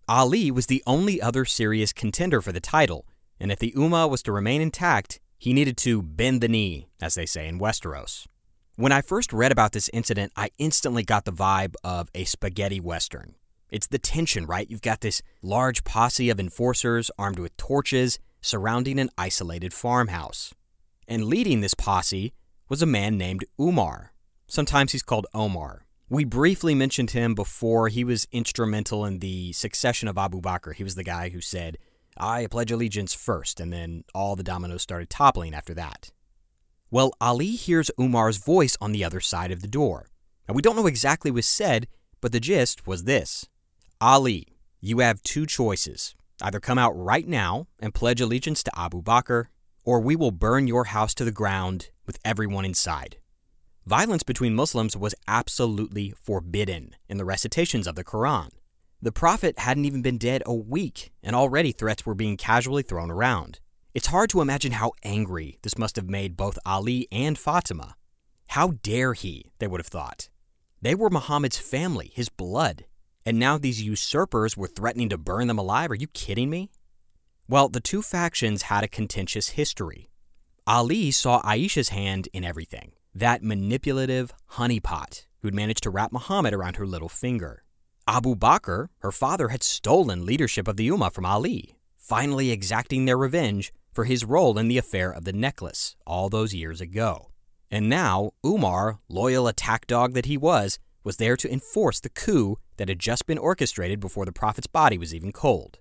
Ali was the only other serious contender for the title, and if the Ummah was to remain intact, he needed to bend the knee, as they say in Westeros. When I first read about this incident, I instantly got the vibe of a spaghetti western. It's the tension, right? You've got this large posse of enforcers armed with torches surrounding an isolated farmhouse. And leading this posse was a man named Umar. Sometimes he's called Omar. We briefly mentioned him before. He was instrumental in the succession of Abu Bakr. He was the guy who said, I pledge allegiance first, and then all the dominoes started toppling after that. Well, Ali hears Umar's voice on the other side of the door. And we don't know exactly what was said, but the gist was this Ali, you have two choices. Either come out right now and pledge allegiance to Abu Bakr, or we will burn your house to the ground with everyone inside. Violence between Muslims was absolutely forbidden in the recitations of the Quran. The Prophet hadn't even been dead a week, and already threats were being casually thrown around. It's hard to imagine how angry this must have made both Ali and Fatima. How dare he, they would have thought. They were Muhammad's family, his blood, and now these usurpers were threatening to burn them alive. Are you kidding me? Well, the two factions had a contentious history. Ali saw Aisha's hand in everything that manipulative honeypot who'd managed to wrap Muhammad around her little finger. Abu Bakr, her father, had stolen leadership of the Ummah from Ali, finally exacting their revenge for his role in the affair of the necklace all those years ago. And now, Umar, loyal attack dog that he was, was there to enforce the coup that had just been orchestrated before the Prophet's body was even cold.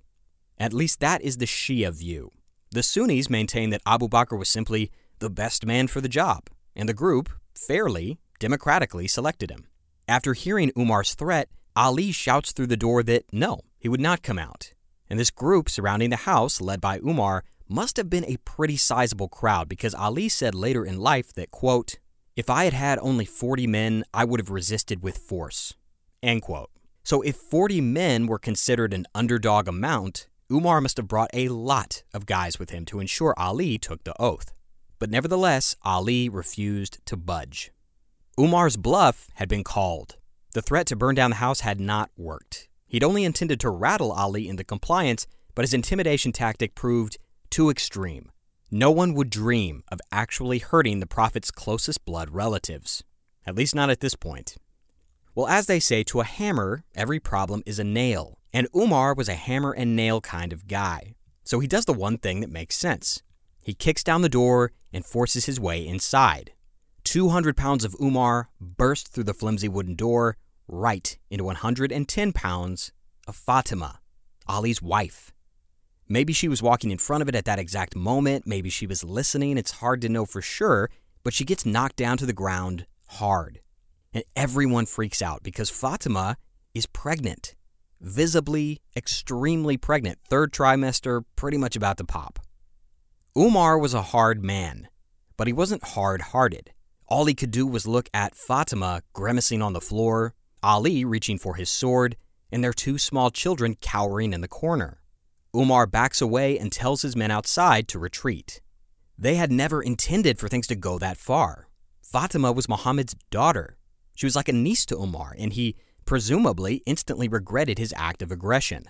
At least that is the Shia view. The Sunnis maintain that Abu Bakr was simply the best man for the job, and the group, fairly, democratically selected him. After hearing Umar's threat, Ali shouts through the door that no, he would not come out. And this group surrounding the house, led by Umar, must have been a pretty sizable crowd because Ali said later in life that, quote, if I had had only 40 men, I would have resisted with force, end quote. So if 40 men were considered an underdog amount, Umar must have brought a lot of guys with him to ensure Ali took the oath. But nevertheless, Ali refused to budge. Umar's bluff had been called. The threat to burn down the house had not worked. He'd only intended to rattle Ali into compliance, but his intimidation tactic proved too extreme. No one would dream of actually hurting the Prophet's closest blood relatives, at least not at this point. Well, as they say, to a hammer, every problem is a nail, and Umar was a hammer and nail kind of guy. So he does the one thing that makes sense. He kicks down the door and forces his way inside. 200 pounds of Umar burst through the flimsy wooden door right into 110 pounds of Fatima, Ali's wife. Maybe she was walking in front of it at that exact moment. Maybe she was listening. It's hard to know for sure, but she gets knocked down to the ground hard. And everyone freaks out because Fatima is pregnant, visibly, extremely pregnant, third trimester, pretty much about to pop. Umar was a hard man, but he wasn't hard hearted. All he could do was look at Fatima grimacing on the floor, Ali reaching for his sword, and their two small children cowering in the corner. Umar backs away and tells his men outside to retreat. They had never intended for things to go that far. Fatima was Muhammad's daughter, she was like a niece to Umar, and he presumably instantly regretted his act of aggression.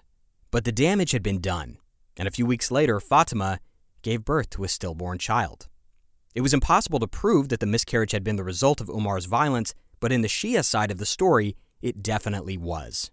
But the damage had been done, and a few weeks later, Fatima gave birth to a stillborn child. It was impossible to prove that the miscarriage had been the result of Umar's violence, but in the Shia side of the story, it definitely was.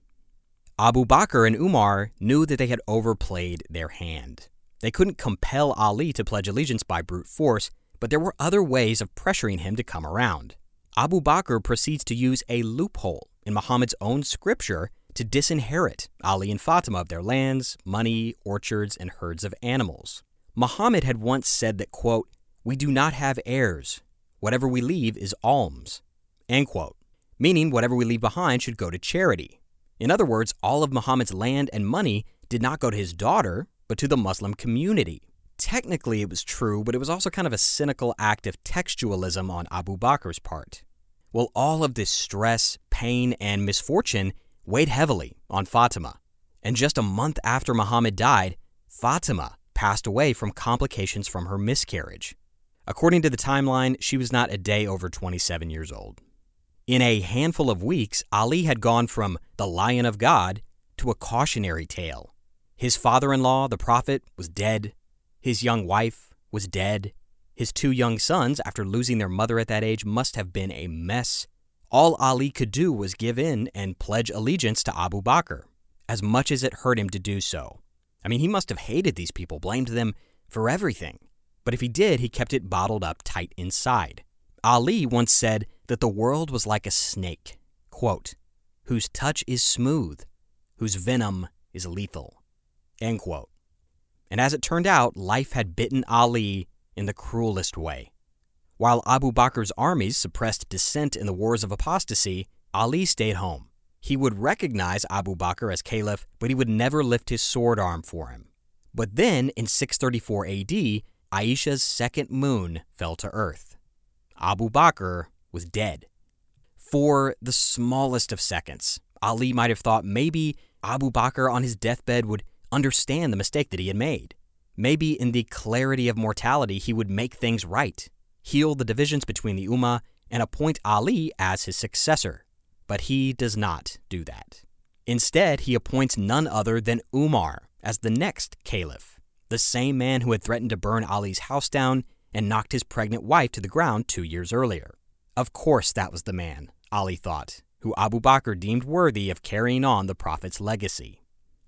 Abu Bakr and Umar knew that they had overplayed their hand. They couldn't compel Ali to pledge allegiance by brute force, but there were other ways of pressuring him to come around. Abu Bakr proceeds to use a loophole in Muhammad's own scripture to disinherit Ali and Fatima of their lands, money, orchards, and herds of animals. Muhammad had once said that, quote, We do not have heirs. Whatever we leave is alms, end quote, meaning whatever we leave behind should go to charity. In other words, all of Muhammad's land and money did not go to his daughter, but to the Muslim community. technically it was true, but it was also kind of a cynical act of textualism on Abu Bakr's part. Well, all of this stress, pain, and misfortune weighed heavily on Fatima. And just a month after Muhammad died, Fatima passed away from complications from her miscarriage. According to the timeline, she was not a day over 27 years old. In a handful of weeks, Ali had gone from the Lion of God to a cautionary tale. His father in law, the Prophet, was dead. His young wife was dead. His two young sons, after losing their mother at that age, must have been a mess. All Ali could do was give in and pledge allegiance to Abu Bakr, as much as it hurt him to do so. I mean, he must have hated these people, blamed them for everything. But if he did, he kept it bottled up tight inside. Ali once said that the world was like a snake, quote, whose touch is smooth, whose venom is lethal, end quote. And as it turned out, life had bitten Ali in the cruelest way. While Abu Bakr's armies suppressed dissent in the wars of apostasy, Ali stayed home. He would recognize Abu Bakr as caliph, but he would never lift his sword arm for him. But then, in 634 AD, Aisha's second moon fell to earth. Abu Bakr was dead. For the smallest of seconds, Ali might have thought maybe Abu Bakr on his deathbed would understand the mistake that he had made. Maybe in the clarity of mortality, he would make things right, heal the divisions between the Ummah, and appoint Ali as his successor. But he does not do that. Instead, he appoints none other than Umar as the next caliph, the same man who had threatened to burn Ali's house down and knocked his pregnant wife to the ground two years earlier. Of course, that was the man, Ali thought, who Abu Bakr deemed worthy of carrying on the Prophet's legacy.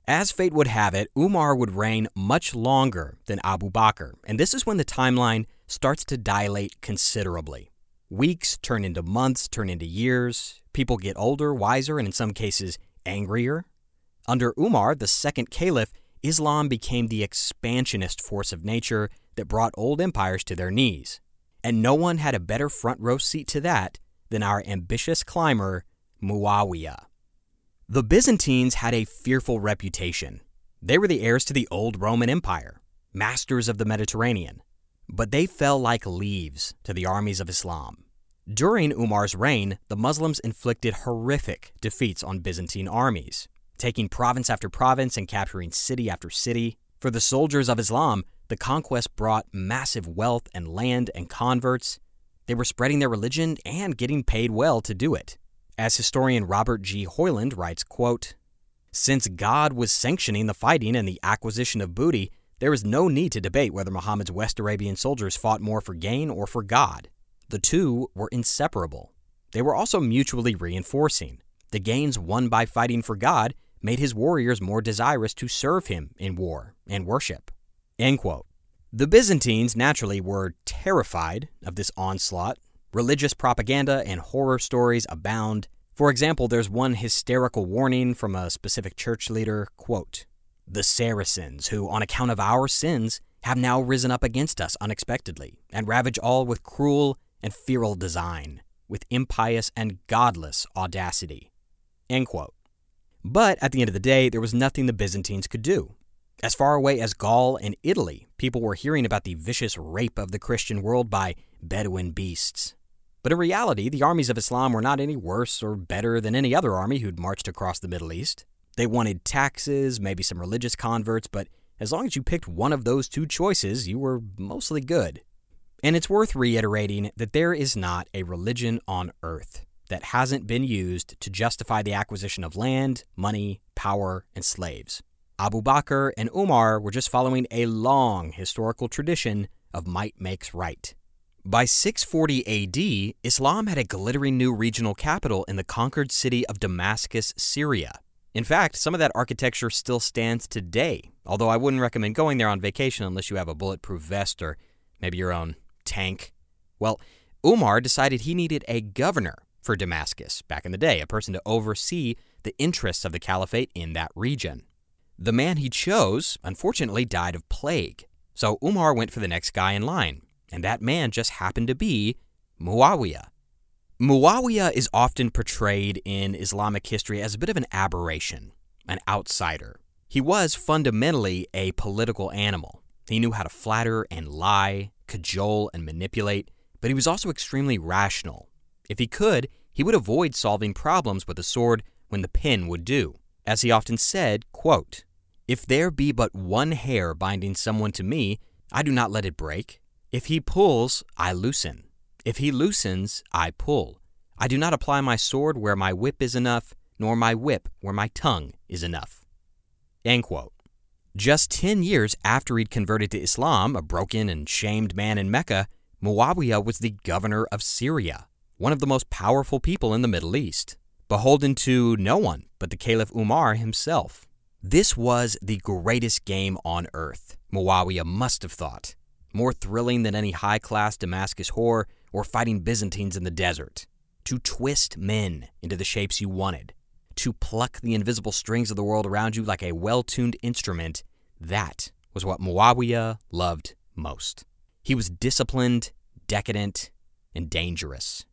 As fate would have it, Umar would reign much longer than Abu Bakr, and this is when the timeline starts to dilate considerably. Weeks turn into months, turn into years. People get older, wiser, and in some cases, angrier. Under Umar, the second caliph, Islam became the expansionist force of nature that brought old empires to their knees. And no one had a better front row seat to that than our ambitious climber, Muawiya. The Byzantines had a fearful reputation. They were the heirs to the old Roman Empire, masters of the Mediterranean. But they fell like leaves to the armies of Islam. During Umar's reign, the Muslims inflicted horrific defeats on Byzantine armies, taking province after province and capturing city after city. For the soldiers of Islam, the conquest brought massive wealth and land and converts. They were spreading their religion and getting paid well to do it. As historian Robert G. Hoyland writes, quote, Since God was sanctioning the fighting and the acquisition of booty, there is no need to debate whether Muhammad's West Arabian soldiers fought more for gain or for God. The two were inseparable. They were also mutually reinforcing. The gains won by fighting for God made his warriors more desirous to serve him in war and worship. End quote. The Byzantines naturally were terrified of this onslaught Religious propaganda and horror stories abound. For example, there's one hysterical warning from a specific church leader, quote, "The Saracens who on account of our sins have now risen up against us unexpectedly and ravage all with cruel and feral design, with impious and godless audacity." End quote. But at the end of the day, there was nothing the Byzantines could do. As far away as Gaul and Italy, people were hearing about the vicious rape of the Christian world by Bedouin beasts. But in reality, the armies of Islam were not any worse or better than any other army who'd marched across the Middle East. They wanted taxes, maybe some religious converts, but as long as you picked one of those two choices, you were mostly good. And it's worth reiterating that there is not a religion on earth that hasn't been used to justify the acquisition of land, money, power, and slaves. Abu Bakr and Umar were just following a long historical tradition of might makes right. By 640 AD, Islam had a glittering new regional capital in the conquered city of Damascus, Syria. In fact, some of that architecture still stands today, although I wouldn't recommend going there on vacation unless you have a bulletproof vest or maybe your own tank. Well, Umar decided he needed a governor for Damascus back in the day, a person to oversee the interests of the caliphate in that region. The man he chose, unfortunately, died of plague, so Umar went for the next guy in line, and that man just happened to be Muawiya. Muawiya is often portrayed in Islamic history as a bit of an aberration, an outsider. He was fundamentally a political animal. He knew how to flatter and lie, cajole and manipulate, but he was also extremely rational. If he could, he would avoid solving problems with a sword when the pen would do. As he often said, quote, If there be but one hair binding someone to me, I do not let it break. If he pulls, I loosen. If he loosens, I pull. I do not apply my sword where my whip is enough, nor my whip where my tongue is enough. End quote. Just 10 years after he'd converted to Islam, a broken and shamed man in Mecca, Muawiya was the governor of Syria, one of the most powerful people in the Middle East, beholden to no one but the Caliph Umar himself. This was the greatest game on earth, Muawiya must have thought. More thrilling than any high class Damascus whore or fighting Byzantines in the desert to twist men into the shapes you wanted, to pluck the invisible strings of the world around you like a well tuned instrument, that was what Muawiya loved most. He was disciplined, decadent, and dangerous.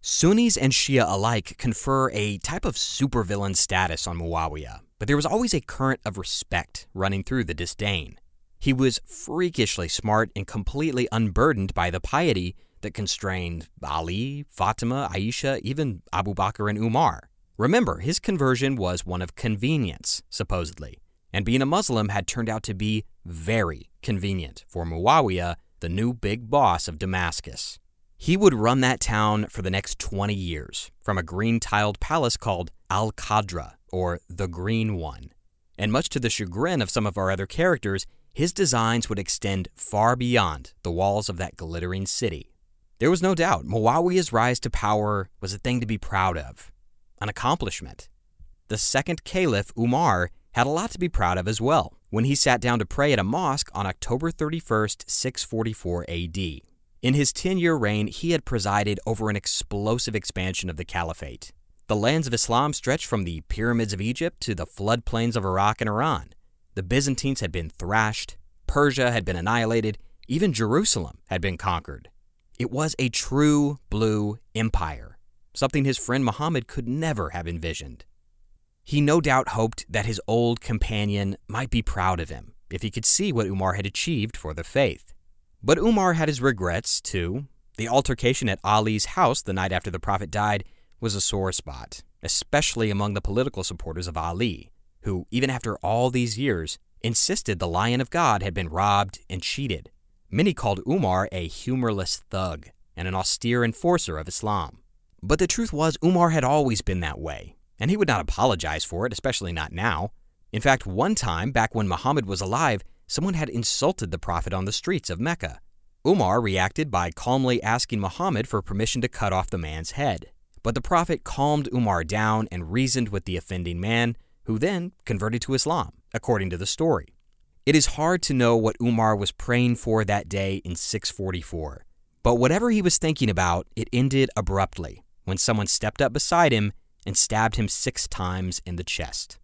Sunnis and Shia alike confer a type of supervillain status on Muawiya, but there was always a current of respect running through the disdain. He was freakishly smart and completely unburdened by the piety that constrained Ali, Fatima, Aisha, even Abu Bakr and Umar. Remember, his conversion was one of convenience, supposedly, and being a Muslim had turned out to be very convenient for Muawiya, the new big boss of Damascus. He would run that town for the next 20 years from a green tiled palace called Al Khadra, or the Green One. And much to the chagrin of some of our other characters, his designs would extend far beyond the walls of that glittering city. There was no doubt Muawiya's rise to power was a thing to be proud of, an accomplishment. The second caliph, Umar, had a lot to be proud of as well when he sat down to pray at a mosque on October 31st, 644 AD. In his 10 year reign, he had presided over an explosive expansion of the caliphate. The lands of Islam stretched from the pyramids of Egypt to the floodplains of Iraq and Iran. The Byzantines had been thrashed, Persia had been annihilated, even Jerusalem had been conquered. It was a true blue empire, something his friend Muhammad could never have envisioned. He no doubt hoped that his old companion might be proud of him if he could see what Umar had achieved for the faith. But Umar had his regrets, too. The altercation at Ali's house the night after the Prophet died was a sore spot, especially among the political supporters of Ali, who, even after all these years, insisted the Lion of God had been robbed and cheated. Many called Umar a humorless thug and an austere enforcer of Islam. But the truth was, Umar had always been that way, and he would not apologize for it, especially not now. In fact, one time, back when Muhammad was alive, someone had insulted the Prophet on the streets of Mecca. Umar reacted by calmly asking Muhammad for permission to cut off the man's head. But the Prophet calmed Umar down and reasoned with the offending man, who then converted to Islam, according to the story. It is hard to know what Umar was praying for that day in 644. But whatever he was thinking about, it ended abruptly when someone stepped up beside him and stabbed him six times in the chest.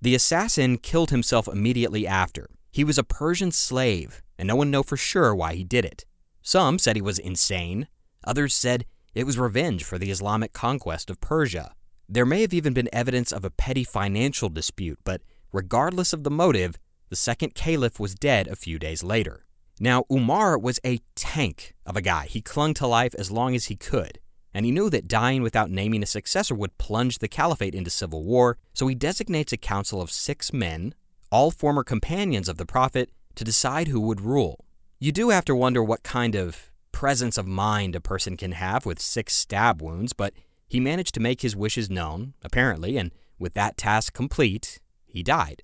The assassin killed himself immediately after. He was a Persian slave, and no one knew for sure why he did it. Some said he was insane, others said it was revenge for the Islamic conquest of Persia. There may have even been evidence of a petty financial dispute, but regardless of the motive, the second caliph was dead a few days later. Now, Umar was a tank of a guy. He clung to life as long as he could, and he knew that dying without naming a successor would plunge the caliphate into civil war, so he designates a council of six men, all former companions of the prophet, to decide who would rule. You do have to wonder what kind of presence of mind a person can have with six stab wounds, but he managed to make his wishes known, apparently, and with that task complete, he died.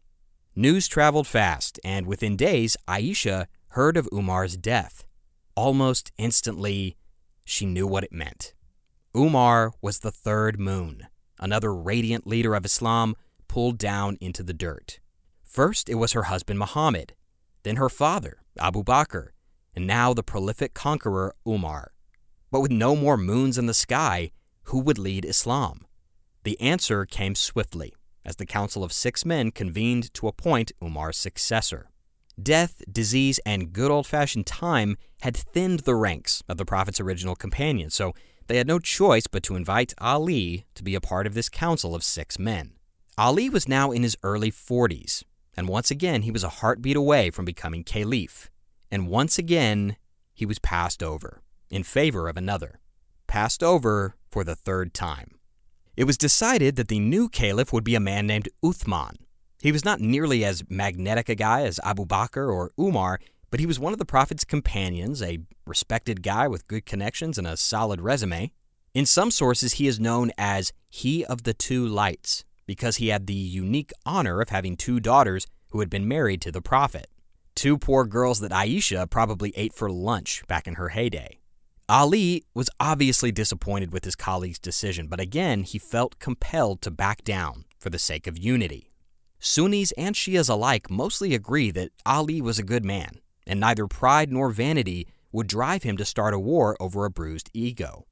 News traveled fast, and within days, Aisha heard of Umar's death. Almost instantly, she knew what it meant. Umar was the third moon, another radiant leader of Islam pulled down into the dirt. First, it was her husband Muhammad, then her father, Abu Bakr, and now the prolific conqueror Umar. But with no more moons in the sky, who would lead Islam? The answer came swiftly as the Council of Six Men convened to appoint Umar's successor. Death, disease, and good old fashioned time had thinned the ranks of the Prophet's original companions, so they had no choice but to invite Ali to be a part of this council of six men. Ali was now in his early 40s, and once again he was a heartbeat away from becoming caliph. And once again he was passed over in favor of another. Passed over for the third time. It was decided that the new caliph would be a man named Uthman. He was not nearly as magnetic a guy as Abu Bakr or Umar, but he was one of the Prophet's companions, a respected guy with good connections and a solid resume. In some sources, he is known as He of the Two Lights because he had the unique honor of having two daughters who had been married to the Prophet. Two poor girls that Aisha probably ate for lunch back in her heyday. Ali was obviously disappointed with his colleague's decision, but again, he felt compelled to back down for the sake of unity. Sunnis and Shias alike mostly agree that Ali was a good man, and neither pride nor vanity would drive him to start a war over a bruised ego.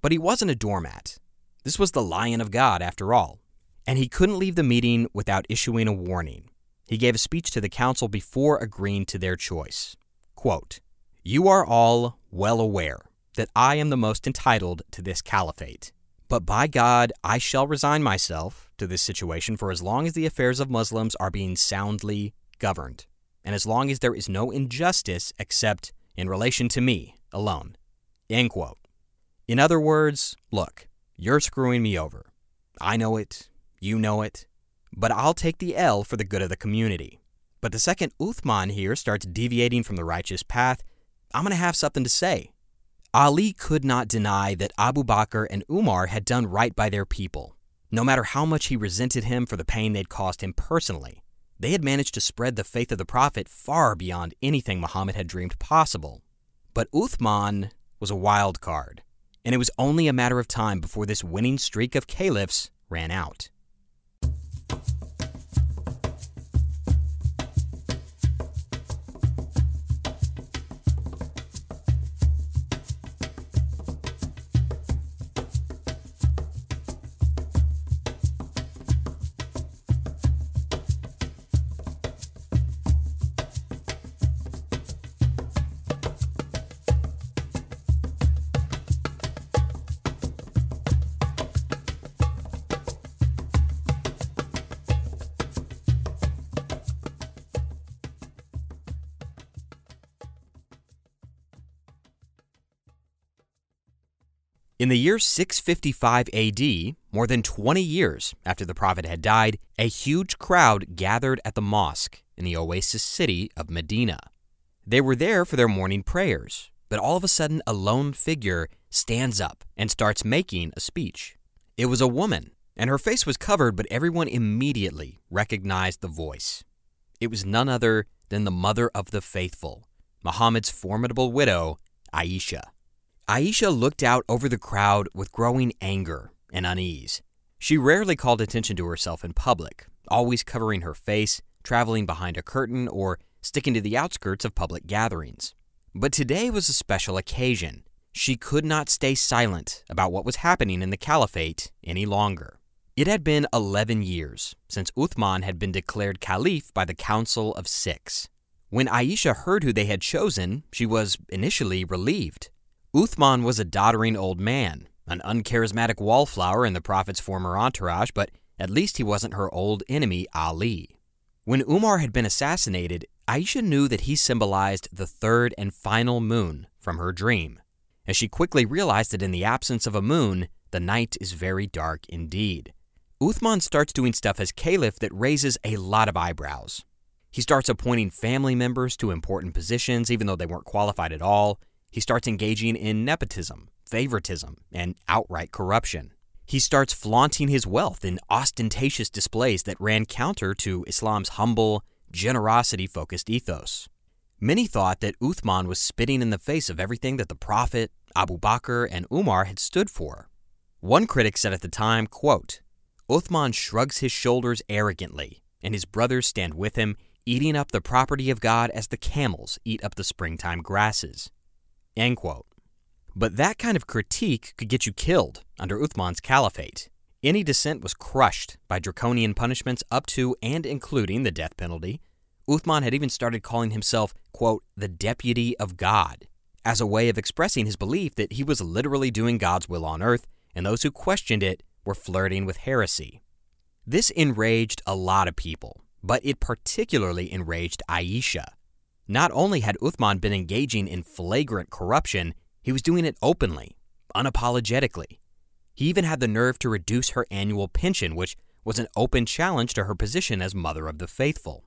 But he wasn't a doormat. This was the Lion of God, after all, and he couldn't leave the meeting without issuing a warning. He gave a speech to the council before agreeing to their choice. Quote, You are all well aware that I am the most entitled to this caliphate. But by God, I shall resign myself to this situation for as long as the affairs of Muslims are being soundly governed, and as long as there is no injustice except in relation to me alone. End quote. In other words, look, you're screwing me over. I know it, you know it, but I'll take the L for the good of the community. But the second Uthman here starts deviating from the righteous path, I'm going to have something to say. Ali could not deny that Abu Bakr and Umar had done right by their people. No matter how much he resented him for the pain they'd caused him personally, they had managed to spread the faith of the Prophet far beyond anything Muhammad had dreamed possible. But Uthman was a wild card, and it was only a matter of time before this winning streak of caliphs ran out. Year 655 AD, more than 20 years after the Prophet had died, a huge crowd gathered at the mosque in the oasis city of Medina. They were there for their morning prayers, but all of a sudden a lone figure stands up and starts making a speech. It was a woman, and her face was covered, but everyone immediately recognized the voice. It was none other than the mother of the faithful, Muhammad's formidable widow, Aisha. Aisha looked out over the crowd with growing anger and unease. She rarely called attention to herself in public, always covering her face, traveling behind a curtain, or sticking to the outskirts of public gatherings. But today was a special occasion. She could not stay silent about what was happening in the caliphate any longer. It had been 11 years since Uthman had been declared caliph by the Council of Six. When Aisha heard who they had chosen, she was initially relieved. Uthman was a doddering old man, an uncharismatic wallflower in the Prophet's former entourage, but at least he wasn't her old enemy, Ali. When Umar had been assassinated, Aisha knew that he symbolized the third and final moon from her dream, as she quickly realized that in the absence of a moon, the night is very dark indeed. Uthman starts doing stuff as caliph that raises a lot of eyebrows. He starts appointing family members to important positions, even though they weren't qualified at all. He starts engaging in nepotism, favoritism, and outright corruption. He starts flaunting his wealth in ostentatious displays that ran counter to Islam's humble, generosity focused ethos. Many thought that Uthman was spitting in the face of everything that the Prophet, Abu Bakr, and Umar had stood for. One critic said at the time, quote, Uthman shrugs his shoulders arrogantly, and his brothers stand with him, eating up the property of God as the camels eat up the springtime grasses. End quote. But that kind of critique could get you killed under Uthman's caliphate. Any dissent was crushed by draconian punishments up to and including the death penalty. Uthman had even started calling himself, quote, the deputy of God, as a way of expressing his belief that he was literally doing God's will on earth, and those who questioned it were flirting with heresy. This enraged a lot of people, but it particularly enraged Aisha. Not only had Uthman been engaging in flagrant corruption, he was doing it openly, unapologetically. He even had the nerve to reduce her annual pension, which was an open challenge to her position as mother of the faithful.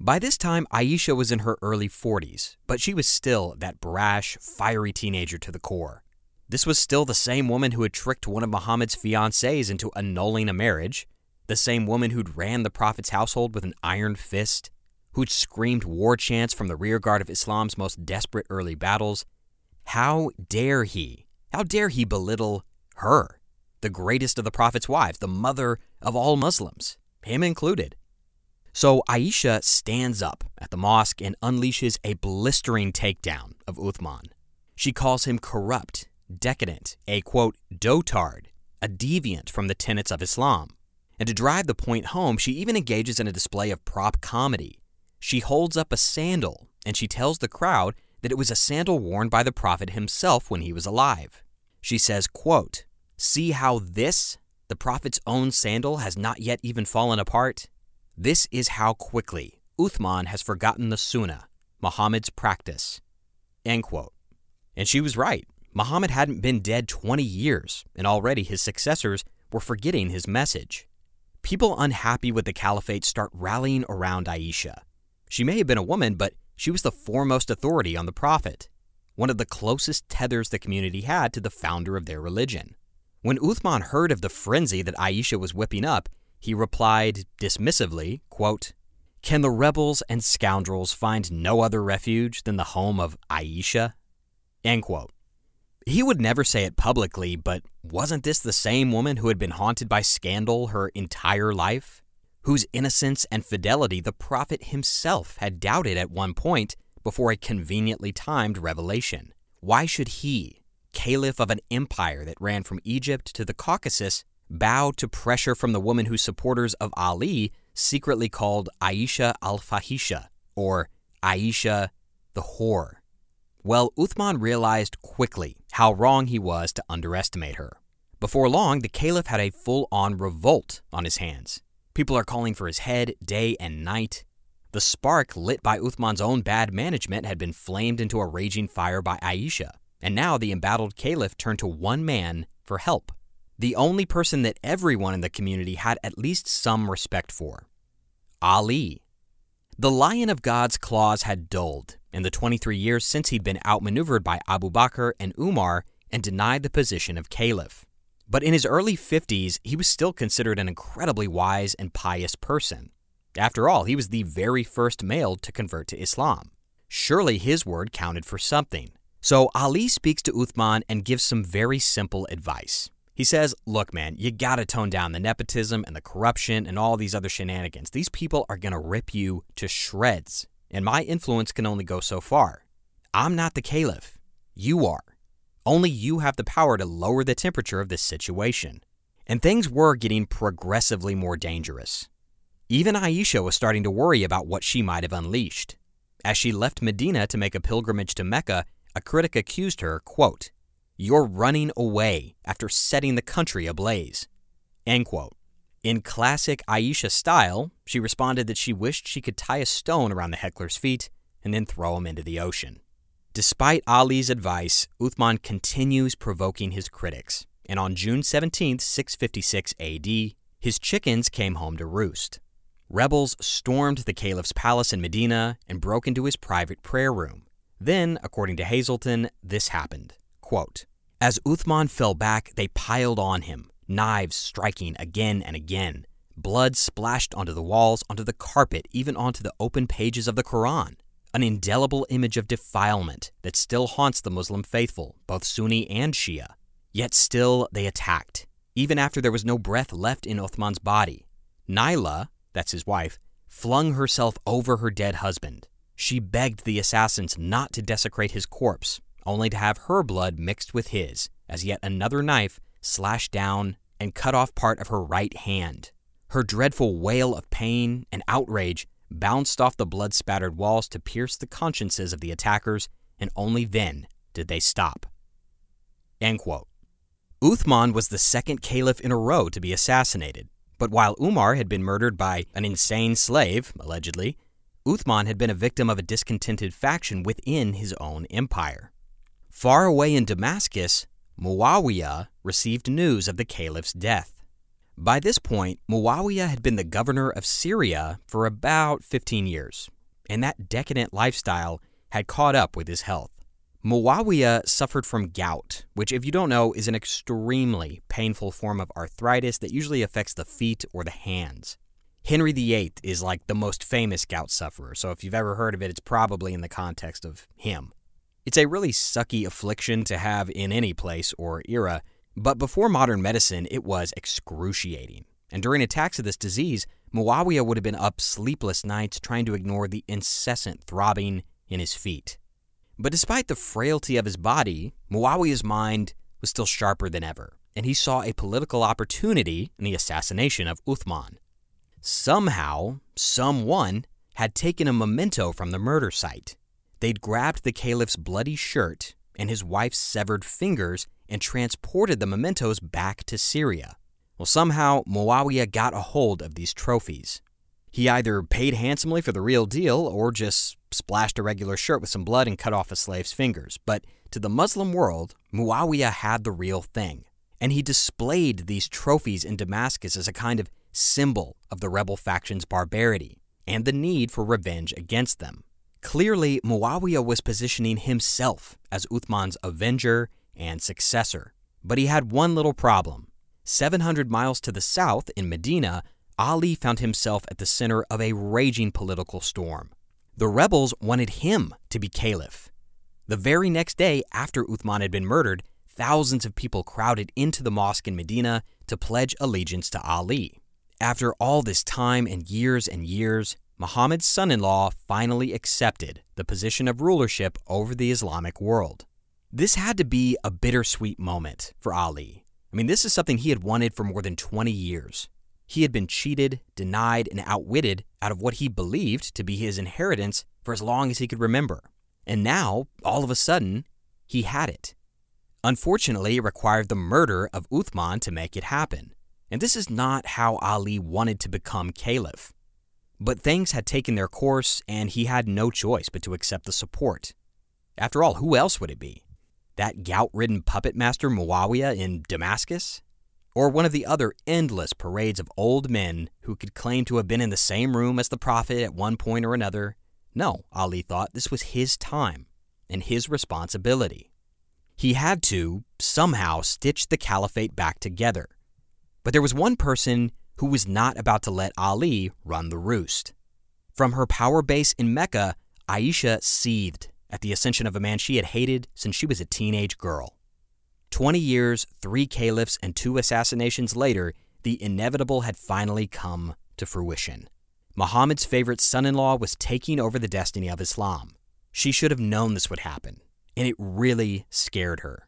By this time, Aisha was in her early 40s, but she was still that brash, fiery teenager to the core. This was still the same woman who had tricked one of Muhammad's fiancées into annulling a marriage, the same woman who'd ran the Prophet's household with an iron fist, who'd screamed war chants from the rearguard of Islam's most desperate early battles. How dare he? How dare he belittle her, the greatest of the Prophet's wives, the mother of all Muslims, him included? So Aisha stands up at the mosque and unleashes a blistering takedown of Uthman. She calls him corrupt, decadent, a quote, dotard, a deviant from the tenets of Islam. And to drive the point home, she even engages in a display of prop comedy she holds up a sandal and she tells the crowd that it was a sandal worn by the prophet himself when he was alive. She says, quote, "See how this, the prophet's own sandal has not yet even fallen apart? This is how quickly Uthman has forgotten the sunnah, Muhammad's practice." End quote. And she was right. Muhammad hadn't been dead 20 years, and already his successors were forgetting his message. People unhappy with the caliphate start rallying around Aisha. She may have been a woman, but she was the foremost authority on the Prophet, one of the closest tethers the community had to the founder of their religion. When Uthman heard of the frenzy that Aisha was whipping up, he replied dismissively, quote, Can the rebels and scoundrels find no other refuge than the home of Aisha? End quote. He would never say it publicly, but wasn't this the same woman who had been haunted by scandal her entire life? Whose innocence and fidelity the prophet himself had doubted at one point before a conveniently timed revelation. Why should he, caliph of an empire that ran from Egypt to the Caucasus, bow to pressure from the woman whose supporters of Ali secretly called Aisha al Fahisha, or Aisha the whore? Well, Uthman realized quickly how wrong he was to underestimate her. Before long, the caliph had a full on revolt on his hands. People are calling for his head day and night. The spark lit by Uthman's own bad management had been flamed into a raging fire by Aisha, and now the embattled caliph turned to one man for help. The only person that everyone in the community had at least some respect for Ali. The lion of God's claws had dulled in the 23 years since he'd been outmaneuvered by Abu Bakr and Umar and denied the position of caliph. But in his early 50s, he was still considered an incredibly wise and pious person. After all, he was the very first male to convert to Islam. Surely his word counted for something. So Ali speaks to Uthman and gives some very simple advice. He says, Look, man, you gotta tone down the nepotism and the corruption and all these other shenanigans. These people are gonna rip you to shreds, and my influence can only go so far. I'm not the caliph. You are. Only you have the power to lower the temperature of this situation. And things were getting progressively more dangerous. Even Aisha was starting to worry about what she might have unleashed. As she left Medina to make a pilgrimage to Mecca, a critic accused her, quote, You're running away after setting the country ablaze. End quote. In classic Aisha style, she responded that she wished she could tie a stone around the heckler's feet and then throw him into the ocean. Despite Ali's advice, Uthman continues provoking his critics, and on June 17, 656 AD, his chickens came home to roost. Rebels stormed the caliph's palace in Medina and broke into his private prayer room. Then, according to Hazleton, this happened. Quote, As Uthman fell back, they piled on him, knives striking again and again. Blood splashed onto the walls, onto the carpet, even onto the open pages of the Quran an indelible image of defilement that still haunts the Muslim faithful, both Sunni and Shia. Yet still they attacked, even after there was no breath left in Uthman's body. Naila, that's his wife, flung herself over her dead husband. She begged the assassins not to desecrate his corpse, only to have her blood mixed with his, as yet another knife slashed down and cut off part of her right hand. Her dreadful wail of pain and outrage bounced off the blood spattered walls to pierce the consciences of the attackers, and only then did they stop. Uthman was the second caliph in a row to be assassinated, But while Umar had been murdered by an insane slave, allegedly, Uthman had been a victim of a discontented faction within his own empire. Far away in Damascus, Muawiya received news of the caliph's death. By this point, Muawiya had been the governor of Syria for about 15 years, and that decadent lifestyle had caught up with his health. Muawiya suffered from gout, which, if you don't know, is an extremely painful form of arthritis that usually affects the feet or the hands. Henry VIII is like the most famous gout sufferer, so if you've ever heard of it, it's probably in the context of him. It's a really sucky affliction to have in any place or era, but before modern medicine, it was excruciating. And during attacks of this disease, Muawiya would have been up sleepless nights trying to ignore the incessant throbbing in his feet. But despite the frailty of his body, Muawiya's mind was still sharper than ever, and he saw a political opportunity in the assassination of Uthman. Somehow, someone had taken a memento from the murder site. They'd grabbed the caliph's bloody shirt and his wife's severed fingers and transported the mementos back to Syria. Well, somehow Muawiya got a hold of these trophies. He either paid handsomely for the real deal or just splashed a regular shirt with some blood and cut off a slave's fingers. But to the Muslim world, Muawiya had the real thing. And he displayed these trophies in Damascus as a kind of symbol of the rebel faction's barbarity and the need for revenge against them. Clearly, Muawiya was positioning himself as Uthman's avenger and successor. But he had one little problem. 700 miles to the south in Medina, Ali found himself at the center of a raging political storm. The rebels wanted him to be caliph. The very next day after Uthman had been murdered, thousands of people crowded into the mosque in Medina to pledge allegiance to Ali. After all this time and years and years, Muhammad's son in law finally accepted the position of rulership over the Islamic world. This had to be a bittersweet moment for Ali. I mean, this is something he had wanted for more than 20 years. He had been cheated, denied, and outwitted out of what he believed to be his inheritance for as long as he could remember. And now, all of a sudden, he had it. Unfortunately, it required the murder of Uthman to make it happen. And this is not how Ali wanted to become caliph. But things had taken their course, and he had no choice but to accept the support. After all, who else would it be? That gout ridden puppet master Muawiya in Damascus? or one of the other endless parades of old men who could claim to have been in the same room as the Prophet at one point or another. No, Ali thought this was his time and his responsibility. He had to, somehow, stitch the caliphate back together. But there was one person who was not about to let Ali run the roost. From her power base in Mecca, Aisha seethed at the ascension of a man she had hated since she was a teenage girl. 20 years, three caliphs, and two assassinations later, the inevitable had finally come to fruition. Muhammad's favorite son in law was taking over the destiny of Islam. She should have known this would happen, and it really scared her.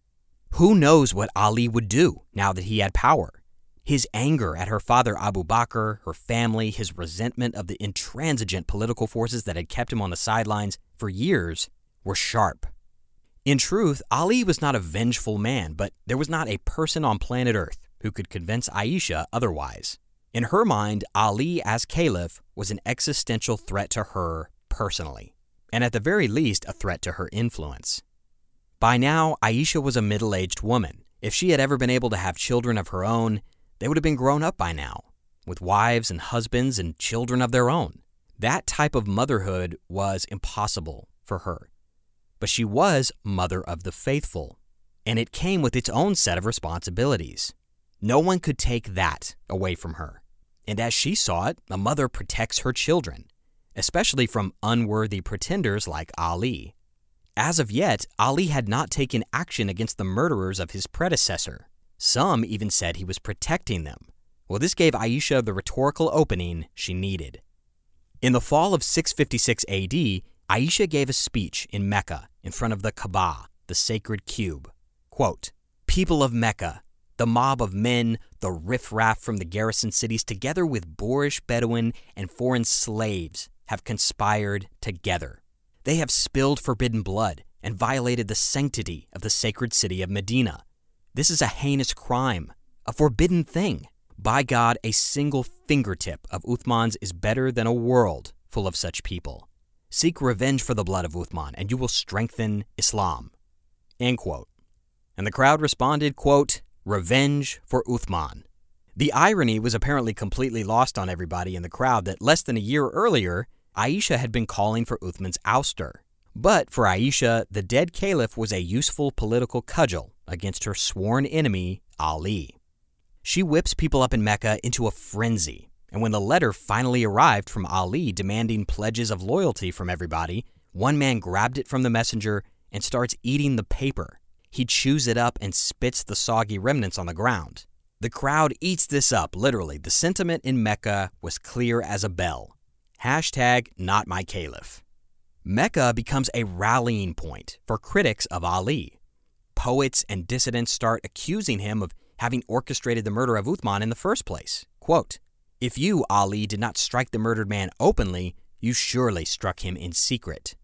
Who knows what Ali would do now that he had power? His anger at her father Abu Bakr, her family, his resentment of the intransigent political forces that had kept him on the sidelines for years were sharp. In truth, Ali was not a vengeful man, but there was not a person on planet Earth who could convince Aisha otherwise. In her mind, Ali as caliph was an existential threat to her personally, and at the very least, a threat to her influence. By now, Aisha was a middle aged woman. If she had ever been able to have children of her own, they would have been grown up by now, with wives and husbands and children of their own. That type of motherhood was impossible for her but she was Mother of the Faithful, and it came with its own set of responsibilities. No one could take that away from her. And as she saw it, a mother protects her children, especially from unworthy pretenders like Ali. As of yet, Ali had not taken action against the murderers of his predecessor. Some even said he was protecting them. Well, this gave Aisha the rhetorical opening she needed. In the fall of 656 AD, Aisha gave a speech in Mecca in front of the Kaaba, the sacred cube. Quote, People of Mecca, the mob of men, the riffraff from the garrison cities, together with boorish Bedouin and foreign slaves, have conspired together. They have spilled forbidden blood and violated the sanctity of the sacred city of Medina. This is a heinous crime, a forbidden thing. By God, a single fingertip of Uthman's is better than a world full of such people. Seek revenge for the blood of Uthman, and you will strengthen Islam. End quote. And the crowd responded, quote, Revenge for Uthman. The irony was apparently completely lost on everybody in the crowd that less than a year earlier, Aisha had been calling for Uthman's ouster. But for Aisha, the dead caliph was a useful political cudgel against her sworn enemy, Ali. She whips people up in Mecca into a frenzy, and when the letter finally arrived from Ali demanding pledges of loyalty from everybody, one man grabbed it from the messenger and starts eating the paper. He chews it up and spits the soggy remnants on the ground. The crowd eats this up, literally. The sentiment in Mecca was clear as a bell. Hashtag not my caliph. Mecca becomes a rallying point for critics of Ali. Poets and dissidents start accusing him of having orchestrated the murder of Uthman in the first place. Quote, If you, Ali, did not strike the murdered man openly, you surely struck him in secret.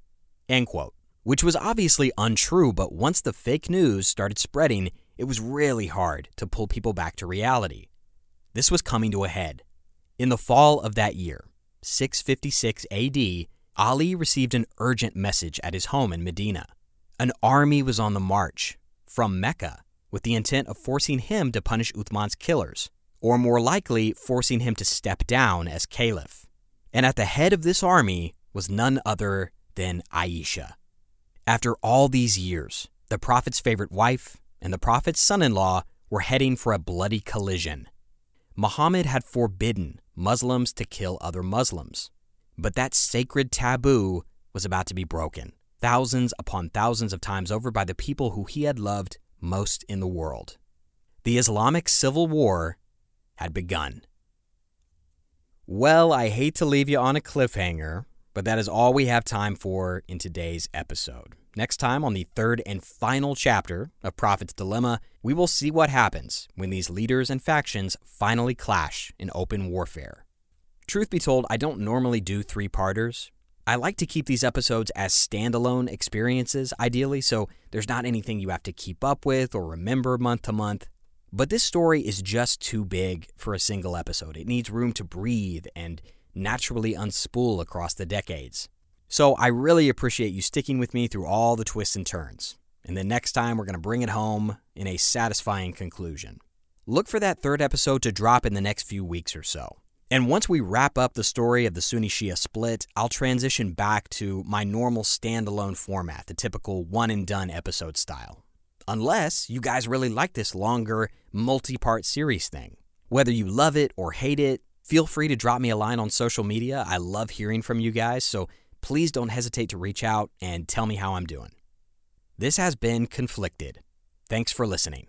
Which was obviously untrue, but once the fake news started spreading, it was really hard to pull people back to reality. This was coming to a head. In the fall of that year, 656 AD, Ali received an urgent message at his home in Medina. An army was on the march from Mecca with the intent of forcing him to punish Uthman's killers, or more likely, forcing him to step down as caliph. And at the head of this army was none other than Aisha. After all these years, the Prophet's favorite wife and the Prophet's son in law were heading for a bloody collision. Muhammad had forbidden Muslims to kill other Muslims, but that sacred taboo was about to be broken, thousands upon thousands of times over by the people who he had loved most in the world. The Islamic Civil War had begun. Well, I hate to leave you on a cliffhanger, but that is all we have time for in today's episode. Next time, on the third and final chapter of Prophet's Dilemma, we will see what happens when these leaders and factions finally clash in open warfare. Truth be told, I don't normally do three parters. I like to keep these episodes as standalone experiences, ideally, so there's not anything you have to keep up with or remember month to month. But this story is just too big for a single episode. It needs room to breathe and naturally unspool across the decades. So I really appreciate you sticking with me through all the twists and turns. And then next time, we're going to bring it home in a satisfying conclusion. Look for that third episode to drop in the next few weeks or so. And once we wrap up the story of the Sunni Shia split, I'll transition back to my normal standalone format, the typical one and done episode style. Unless you guys really like this longer, multi part series thing. Whether you love it or hate it, feel free to drop me a line on social media. I love hearing from you guys, so please don't hesitate to reach out and tell me how I'm doing. This has been Conflicted. Thanks for listening.